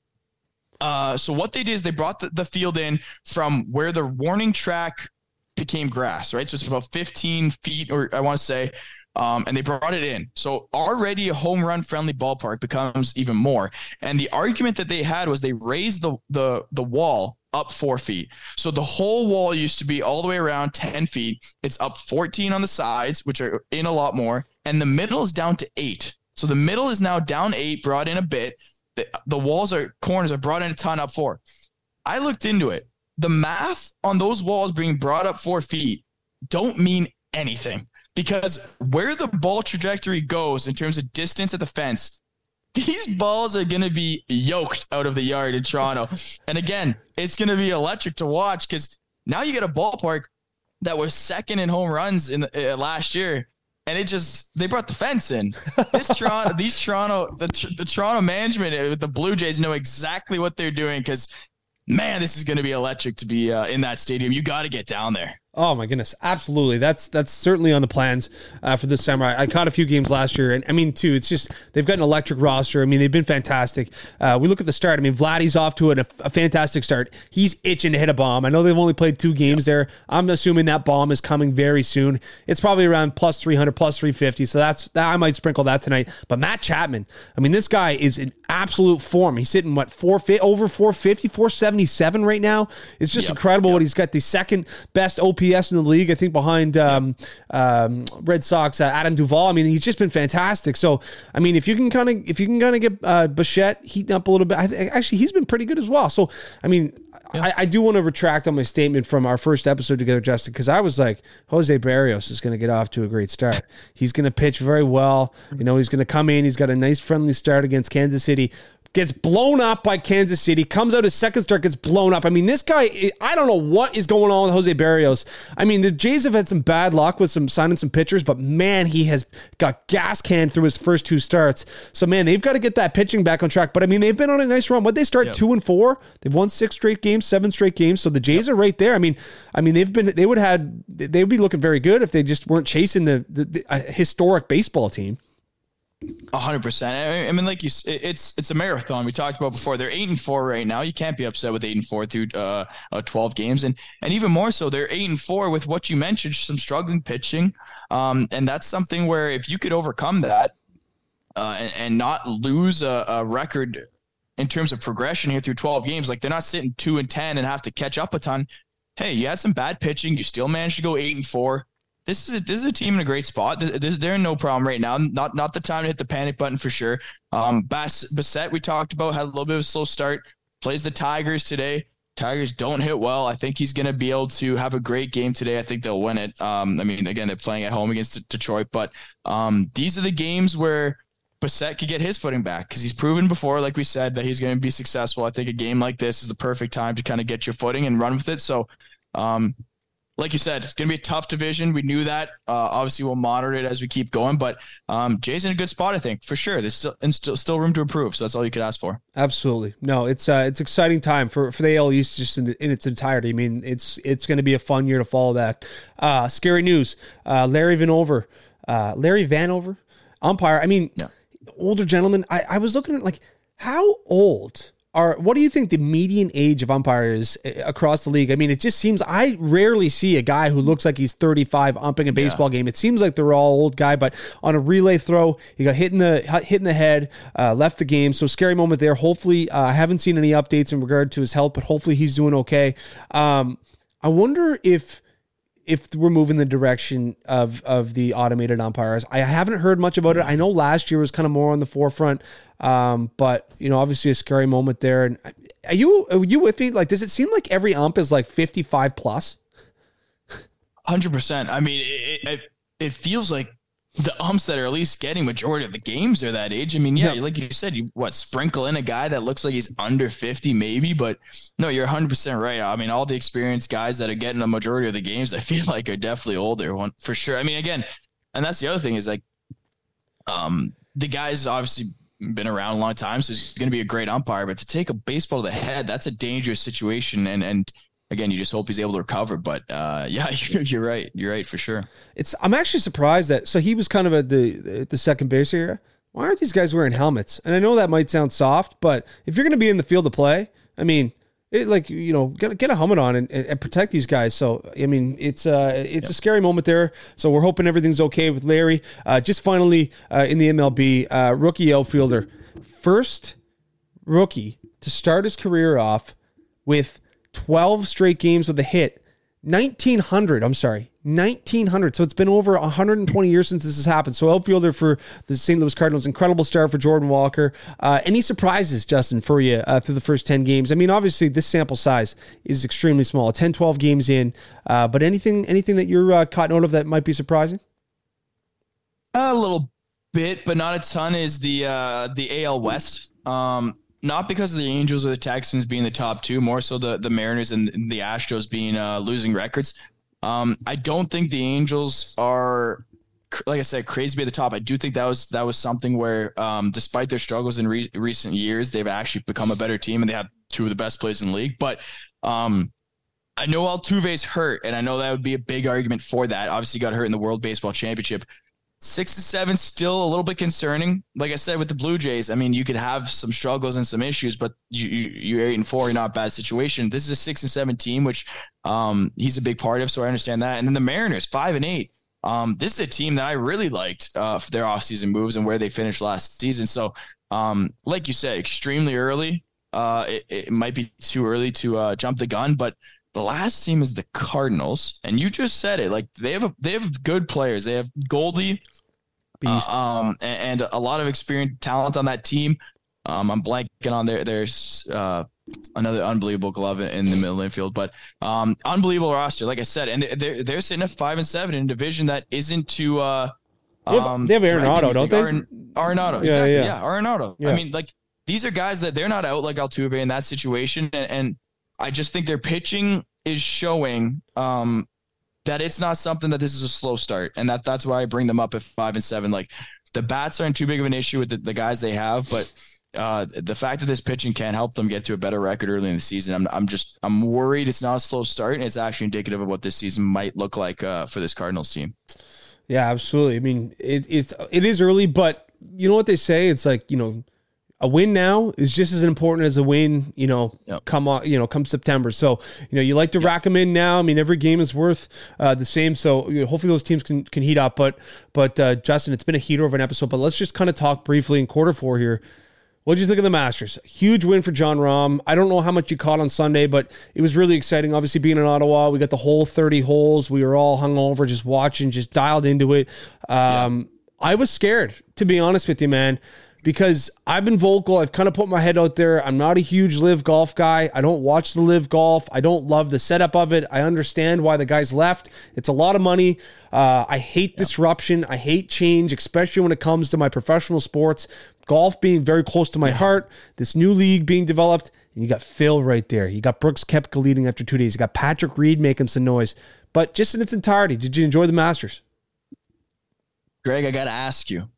Uh, so what they did is they brought the, the field in from where the warning track became grass, right? So it's about 15 feet, or I want to say, um, and they brought it in. So already a home run friendly ballpark becomes even more. And the argument that they had was they raised the the the wall up four feet. So the whole wall used to be all the way around 10 feet. It's up 14 on the sides, which are in a lot more, and the middle is down to eight. So the middle is now down eight, brought in a bit. The, the walls are corners are brought in a ton up four. I looked into it. The math on those walls being brought up four feet don't mean anything because where the ball trajectory goes in terms of distance at the fence these balls are going to be yoked out of the yard in Toronto. And again, it's going to be electric to watch because now you get a ballpark that was second in home runs in uh, last year. And it just they brought the fence in. This Toronto, these Toronto, the the Toronto management uh, the Blue Jays know exactly what they're doing because, man, this is going to be electric to be uh, in that stadium. You got to get down there. Oh my goodness, absolutely. That's that's certainly on the plans uh, for this summer. I, I, caught a few games last year, and I mean, too, it's just they've got an electric roster. I mean, they've been fantastic. Uh, we look at the start. I mean, Vladdy's off to a, a, fantastic start. He's itching to hit a bomb. I know they've only played two games there. I'm assuming that bomb is coming very soon. It's probably around plus 300, plus 350. So that's that. I might sprinkle that tonight. But Matt Chapman, I mean, this guy is in absolute form. He's hitting what four over 450, 477 right now. It's just yep. incredible yep. what he's got. The second best OPS in the league. I think behind um, um, Red Sox uh, Adam Duvall. I mean, he's just been fantastic. So, I mean, if you can kind of if you can kind of get uh, Bichette heating up a little bit, I th- actually he's been pretty good as well. So, I mean, yeah. I, I, do want to retract on my statement from our first episode together, Justin, because I was like, Jose Berrios is going to get off to a great start. he's going to pitch very well. You know, he's going to come in. He's got a nice, friendly start against Kansas City gets blown up by Kansas City, comes out his second start, gets blown up. I mean, this guy, I don't know what is going on with Jose Berrios. I mean, the Jays have had some bad luck with some signing some pitchers, but man, he has got gas can through his first two starts. So man, they've got to get that pitching back on track. But I mean, they've been on a nice run. What they start yep. two and four, they've won six straight games, seven straight games. So the Jays yep. are right there. I mean, I mean, they've been they would have had they would be looking very good if they just weren't chasing the, the, the uh, historic baseball team hundred percent. I mean, like you, it's it's a marathon. We talked about before. They're eight and four right now. You can't be upset with eight and four through uh, uh, twelve games, and and even more so, they're eight and four with what you mentioned, some struggling pitching. Um, and that's something where if you could overcome that, uh, and, and not lose a, a record in terms of progression here through twelve games, like they're not sitting two and ten and have to catch up a ton. Hey, you had some bad pitching. You still managed to go eight and four this is a, this is a team in a great spot. This, they're in no problem right now. Not not the time to hit the panic button for sure. Um, Bass Bassitt we talked about had a little bit of a slow start. Plays the Tigers today. Tigers don't hit well. I think he's going to be able to have a great game today. I think they'll win it. Um, I mean, again, they're playing at home against Detroit, but um, these are the games where Bassitt could get his footing back because he's proven before, like we said, that he's going to be successful. I think a game like this is the perfect time to kind of get your footing and run with it. So, um, like you said, it's going to be a tough division. We knew that. Uh, obviously, we'll monitor it as we keep going. But um, Jay's in a good spot, I think, for sure. There's still and still still room to improve. So that's all you could ask for. Absolutely, no. It's uh, it's exciting time for for the AL East just in, in its entirety. I mean, it's it's going to be a fun year to follow that. Uh, scary news: uh, Larry Vanover, uh, Larry Vanover, umpire. I mean, yeah. older gentleman. I I was looking at like how old are what do you think the median age of umpires eh, across the league? I mean, it just seems I rarely see a guy who looks like he's 35 umping a baseball yeah. game. It seems like they're all old guy, but on a relay throw, he got hit in the hit in the head, uh, left the game. So scary moment there. Hopefully, uh, I haven't seen any updates in regard to his health, but hopefully he's doing okay. Um, I wonder if if we're moving the direction of of the automated umpires. I haven't heard much about it. I know last year was kind of more on the forefront, um, but you know, obviously a scary moment there. And are you are you with me? Like, does it seem like every ump is like fifty five plus? Hundred percent. I mean, it, it it feels like the umps that are at least getting majority of the games are that age. I mean, yeah, yeah, like you said, you what sprinkle in a guy that looks like he's under 50 maybe, but no, you're 100% right. I mean, all the experienced guys that are getting the majority of the games, I feel like are definitely older one for sure. I mean, again, and that's the other thing is like um the guys obviously been around a long time, so he's going to be a great umpire, but to take a baseball to the head, that's a dangerous situation and and again, you just hope he's able to recover. But uh, yeah, you're, you're, right. You're right for sure. It's I'm actually surprised that so he was kind of at the the second base area. Why aren't these guys wearing helmets? And I know that might sound soft, but if you're going to be in the field of play, I mean, it, like you know, get, get a helmet on and, and, protect these guys. So I mean, it's uh, it's yep. a scary moment there. So we're hoping everything's okay with Larry. Uh, just finally uh, in the MLB, uh, rookie outfielder, first rookie to start his career off with 12 straight games with a hit. 1900, I'm sorry, 1900. So it's been over 120 years since this has happened. So outfielder for the St. Louis Cardinals, incredible start for Jordan Walker. Uh, any surprises, Justin, for you uh, through the first 10 games? I mean, obviously this sample size is extremely small, 10, 12 games in. Uh, but anything, anything that you're uh, caught note of that might be surprising? A little bit, but not a ton. Is the uh, the AL West? Um, not because of the Angels or the Texans being the top two, more so the the Mariners and the Astros being uh, losing records. Um, I don't think the Angels are, like I said, crazy to be at the top. I do think that was that was something where, um, despite their struggles in re- recent years, they've actually become a better team and they have two of the best players in the league. But um, I know Altuve's hurt, and I know that would be a big argument for that. Obviously, got hurt in the World Baseball Championship six to seven still a little bit concerning. Like I said with the Blue Jays, I mean you could have some struggles and some issues, but you, you you're eight and four, you're not bad situation. This is a six and seven team, which um he's a big part of, so I understand that. And then the Mariners, five and eight. Um, this is a team that I really liked uh, for their offseason moves and where they finished last season. So, um, like you said, extremely early. Uh, it, it might be too early to uh, jump the gun, but the last team is the Cardinals, and you just said it. Like they have a, they have good players. They have Goldie, uh, um, and, and, a lot of experienced talent on that team. Um, I'm blanking on there. There's uh, another unbelievable glove in the middle infield, but um, unbelievable roster. Like I said, and they're they're sitting at five and seven in a division that isn't too. Uh, they have, um, they have Arenado, don't they? Arenado, exactly. Yeah, yeah. yeah Arenado. Yeah. I mean, like these are guys that they're not out like Altuve in that situation, and, and I just think their pitching is showing um, that it's not something that this is a slow start, and that that's why I bring them up at five and seven. Like the bats aren't too big of an issue with the, the guys they have, but uh, the fact that this pitching can't help them get to a better record early in the season, I'm I'm just I'm worried it's not a slow start, and it's actually indicative of what this season might look like uh, for this Cardinals team. Yeah, absolutely. I mean, it it it is early, but you know what they say? It's like you know a win now is just as important as a win, you know, yep. come on, you know, come September. So, you know, you like to yep. rack them in now. I mean, every game is worth uh, the same. So you know, hopefully those teams can, can heat up. But, but uh, Justin, it's been a heater of an episode, but let's just kind of talk briefly in quarter four here. What did you think of the Masters? Huge win for Jon Rahm. I don't know how much you caught on Sunday, but it was really exciting. Obviously, being in Ottawa, we got the whole 30 holes. We were all hung over, just watching, just dialed into it. Um, yeah. I was scared, to be honest with you, man because I've been vocal. I've kind of put my head out there. I'm not a huge LIV golf guy. I don't watch the LIV golf. I don't love the setup of it. I understand why the guys left. It's a lot of money. Uh, I hate disruption. I hate change, especially when it comes to my professional sports. Golf being very close to my heart. This new league being developed. And you got Phil right there. You got Brooks Koepka leading after two days. You got Patrick Reed making some noise. But just in its entirety, did you enjoy the Masters? Greg, I got to ask you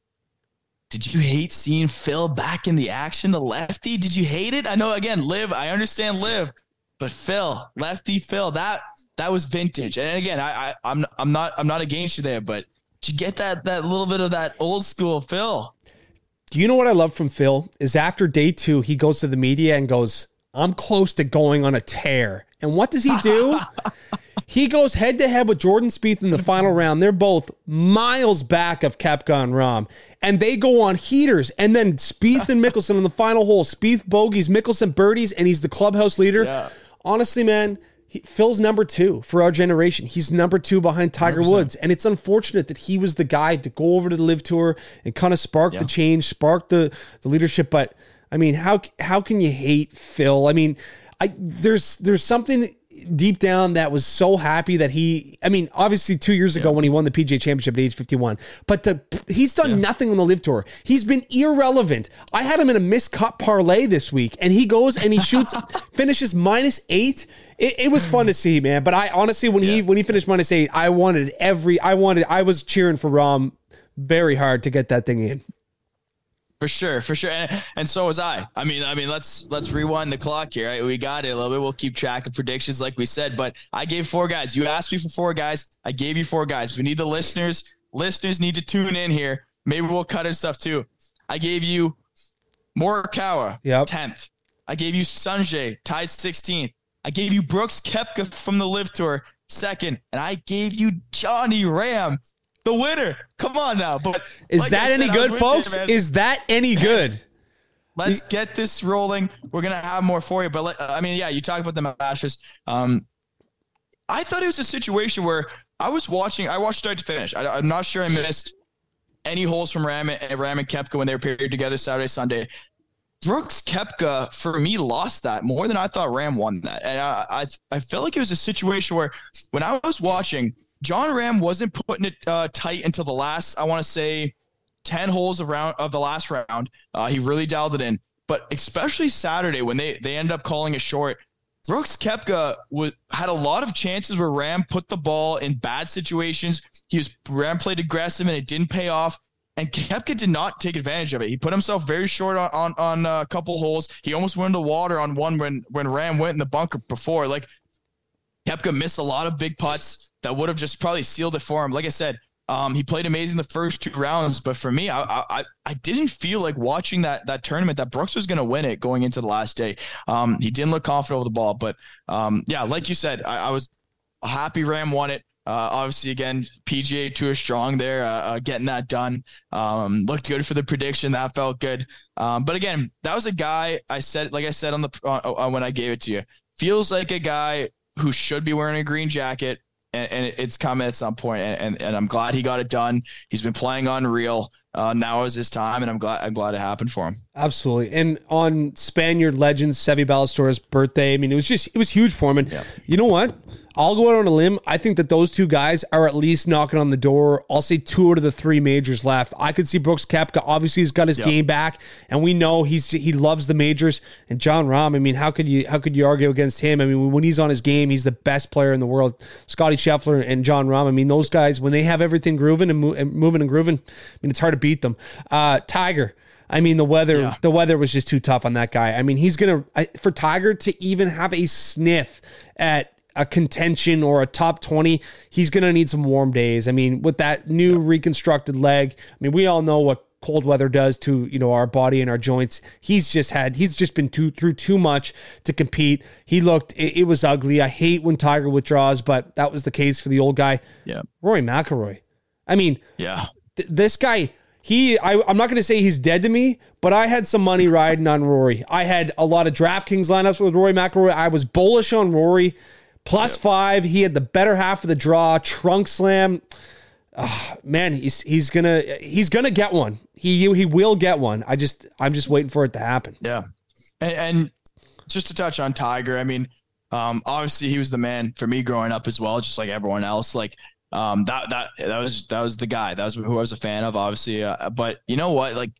did you hate seeing Phil back in the action, the lefty? Did you hate it? I know again, LIV, I understand LIV, but Phil, lefty Phil, that that was vintage. And again, I, I I'm I'm not I'm not against you there, but did you get that that little bit of that old school Phil? Do you know what I love from Phil? Is after day two, he goes to the media and goes, I'm close to going on a tear. And what does he do? He goes head to head with Jordan Spieth in the final round. They're both miles back of and Rahm, and they go on heaters. And then Spieth and Mickelson in the final hole. Spieth bogeys, Mickelson birdies, and he's the clubhouse leader. Yeah. Honestly, man, he, Phil's number two for our generation. He's number two behind Tiger 100%. Woods, and it's unfortunate that he was the guy to go over to the LIV Tour and kind of spark yeah. the change, spark the the leadership. But I mean, how how can you hate Phil? I mean, I there's there's something deep down that was so happy that he I mean obviously 2 years ago yeah. when he won the PGA Championship at age 51 but the, he's done yeah. nothing on the LIV tour he's been irrelevant I had him in a miscut parlay this week and he goes and he shoots finishes minus 8 it, it, was fun to see man but I honestly when yeah. he when he finished minus 8 I wanted every I wanted I was cheering for Rahm very hard to get that thing in For sure, for sure, and, and, so was I. I mean, I mean, let's let's rewind the clock here. Right? We got it a little bit. We'll keep track of predictions, like we said. But I gave four guys. You asked me for four guys. I gave you four guys. We need the listeners. Listeners need to tune in here. Maybe we'll cut in stuff too. I gave you Morikawa, yep. tenth. I gave you Sungjae, tied 16th. I gave you Brooks Koepka from the LIV Tour, second, and I gave you Johnny Rahm, the winner. Come on now, but is like that said, any good, folks? Is that any good? Let's get this rolling. We're gonna have more for you, but let, I mean, yeah, you talk about the Masters. Um, I thought it was a situation where I was watching. I watched start to finish. I, am not sure I missed any holes from Rahm and Rahm and Koepka when they were paired together Saturday, Sunday. Brooks Koepka for me lost that more than I thought Rahm won that, and I, I I felt like it was a situation where when I was watching, Jon Rahm wasn't putting it uh, tight until the last I want to say ten holes of round of the last round. Uh, he really dialed it in, but especially Saturday when they they ended up calling it short. Brooks Koepka was, had a lot of chances where Rahm put the ball in bad situations. He was Rahm played aggressive and it didn't pay off. And Koepka did not take advantage of it. He put himself very short on on, on a couple holes. He almost went into water on one when when Rahm went in the bunker before. Like Koepka missed a lot of big putts that would have just probably sealed it for him. Like I said, um, he played amazing the first two rounds, but for me, I I, I didn't feel like watching that that tournament that Brooks was going to win it going into the last day. Um, he didn't look confident over the ball, but um, yeah, like you said, I, I was happy Rahm won it. Uh, obviously, again, PGA Tour strong there, uh, uh, getting that done. Um, looked good for the prediction. That felt good. Um, but again, that was a guy I said, like I said on the uh, uh, when I gave it to you, feels like a guy who should be wearing a green jacket, and, and it's coming at some point, and, and, and I'm glad he got it done. He's been playing unreal. Uh, now is his time, and I'm glad I'm glad it happened for him. Absolutely. And on Spaniard legend Seve Ballesteros' birthday, I mean, it was just it was huge for him. And yeah. you know what? I'll go out on a limb. I think that those two guys are at least knocking on the door. I'll say two out of the three majors left. I could see Brooks Koepka. Obviously, he's got his yep. game back, and we know he's he loves the majors. And Jon Rahm, I mean, how could you how could you argue against him? I mean, when he's on his game, he's the best player in the world. Scotty Scheffler and Jon Rahm. I mean, those guys when they have everything grooving and, mo- and moving and grooving, I mean, it's hard to beat them. Uh, Tiger. I mean, the weather yeah. the weather was just too tough on that guy. I mean, he's gonna for Tiger to even have a sniff at a contention or a top 20, he's going to need some warm days. I mean, with that new reconstructed leg, I mean, we all know what cold weather does to, you know, our body and our joints. He's just had he's just been too through too much to compete. He looked it, it was ugly. I hate when Tiger withdraws, but that was the case for the old guy. Yeah. Rory McIlroy. I mean, yeah. Th- this guy he I, am not going to say he's dead to me, but I had some money riding on Rory. I had a lot of DraftKings lineups with Rory McIlroy. I was bullish on Rory. Plus yep. five. He had the better half of the draw. Trunk slam. Oh, man, he's he's gonna he's gonna get one. He he will get one. I just I'm just waiting for it to happen. Yeah, and, and just to touch on Tiger, I mean, um, obviously he was the man for me growing up as well, just like everyone else. Like um, that that that was that was the guy. That was who I was a fan of, obviously. Uh, but you know what? Like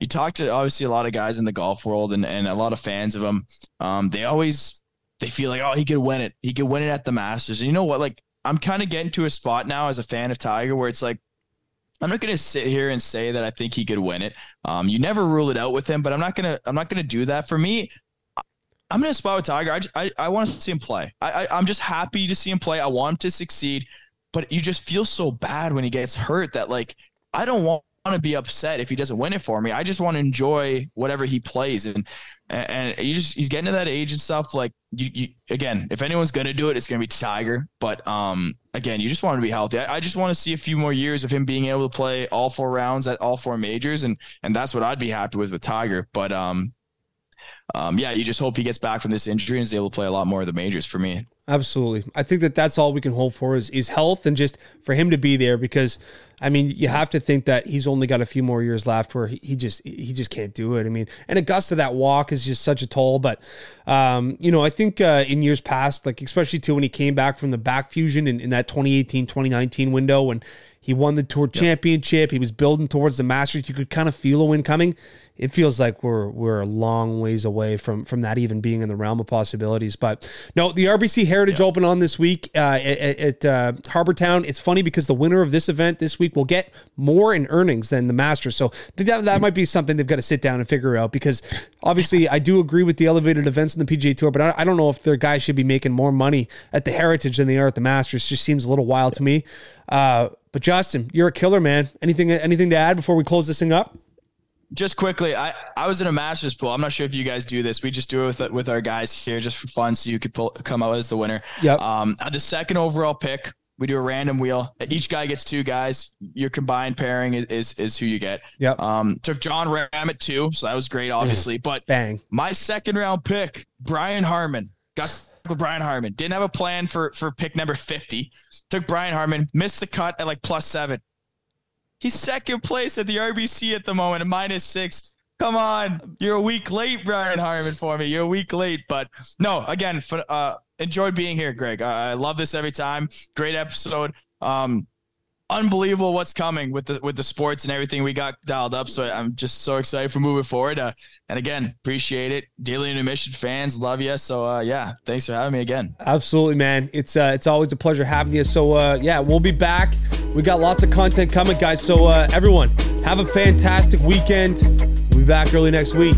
you talk to obviously a lot of guys in the golf world and and a lot of fans of him. Um, they always they feel like, oh, he could win it. He could win it at the Masters. And you know what? Like, I'm kind of getting to a spot now as a fan of Tiger where it's like, I'm not going to sit here and say that I think he could win it. Um, you never rule it out with him, but I'm not going to, I'm not going to do that. For me, I'm in a spot with Tiger. I, just, I, I want to see him play. I, I, I'm just happy to see him play. I want him to succeed, but you just feel so bad when he gets hurt that like, I don't want to be upset if he doesn't win it for me. I just want to enjoy whatever he plays. And and, you just he's getting to that age and stuff. Like you, you again, if anyone's gonna do it, it's gonna be Tiger. But um, again, you just want to be healthy. I, I just want to see a few more years of him being able to play all four rounds at all four majors, and and that's what I'd be happy with with Tiger. But um, um, yeah, you just hope he gets back from this injury and is able to play a lot more of the majors for me. Absolutely. I think that that's all we can hope for is, is health and just for him to be there because I mean, you have to think that he's only got a few more years left where he, he just he just can't do it. I mean, and Augusta that walk is just such a toll, but um, you know, I think uh, in years past, like especially too when he came back from the back fusion in, in that 2018, 2019 window when He won the Tour Championship. He was building towards the Masters. You could kind of feel a win coming it feels like we're we're a long ways away from from that even being in the realm of possibilities. But no, the RBC Heritage yeah. Open on this week uh, at, at uh, Harbour Town. It's funny because the winner of this event this week will get more in earnings than the Masters. So that that might be something they've got to sit down and figure out. Because obviously, I do agree with the elevated events in the PGA Tour, but I, I don't know if their guys should be making more money at the Heritage than they are at the Masters. It just seems a little wild to me. Uh, but Justin, you're a killer, man. Anything anything to add before we close this thing up? Just quickly, I, I was in a masters pool. I'm not sure if you guys do this. We just do it with with our guys here just for fun, so you could pull, come out as the winner. Yeah. Um, the second overall pick, we do a random wheel. Each guy gets two guys. Your combined pairing is is, is who you get. Yeah. Um, took Jon Rahm at two, so that was great, obviously. But bang, my second round pick, Brian Harman, got Brian Harman. Didn't have a plan for for pick number fifty. Took Brian Harman, missed the cut at like plus seven. He's second place at the RBC at the moment, minus six. Come on, you're a week late, Brian Harman, for me. You're a week late, but no, again, uh, enjoyed being here, Greg. I love this every time. Great episode. Um, unbelievable what's coming with the with the sports and everything we got dialed up. So I'm just so excited for moving forward. Uh, and again, appreciate it. Daily Intermission fans love you. So uh, yeah, thanks for having me again. Absolutely, man. It's uh, it's always a pleasure having you. So uh, yeah, we'll be back. We got lots of content coming, guys. So uh, everyone, have a fantastic weekend. We'll be back early next week.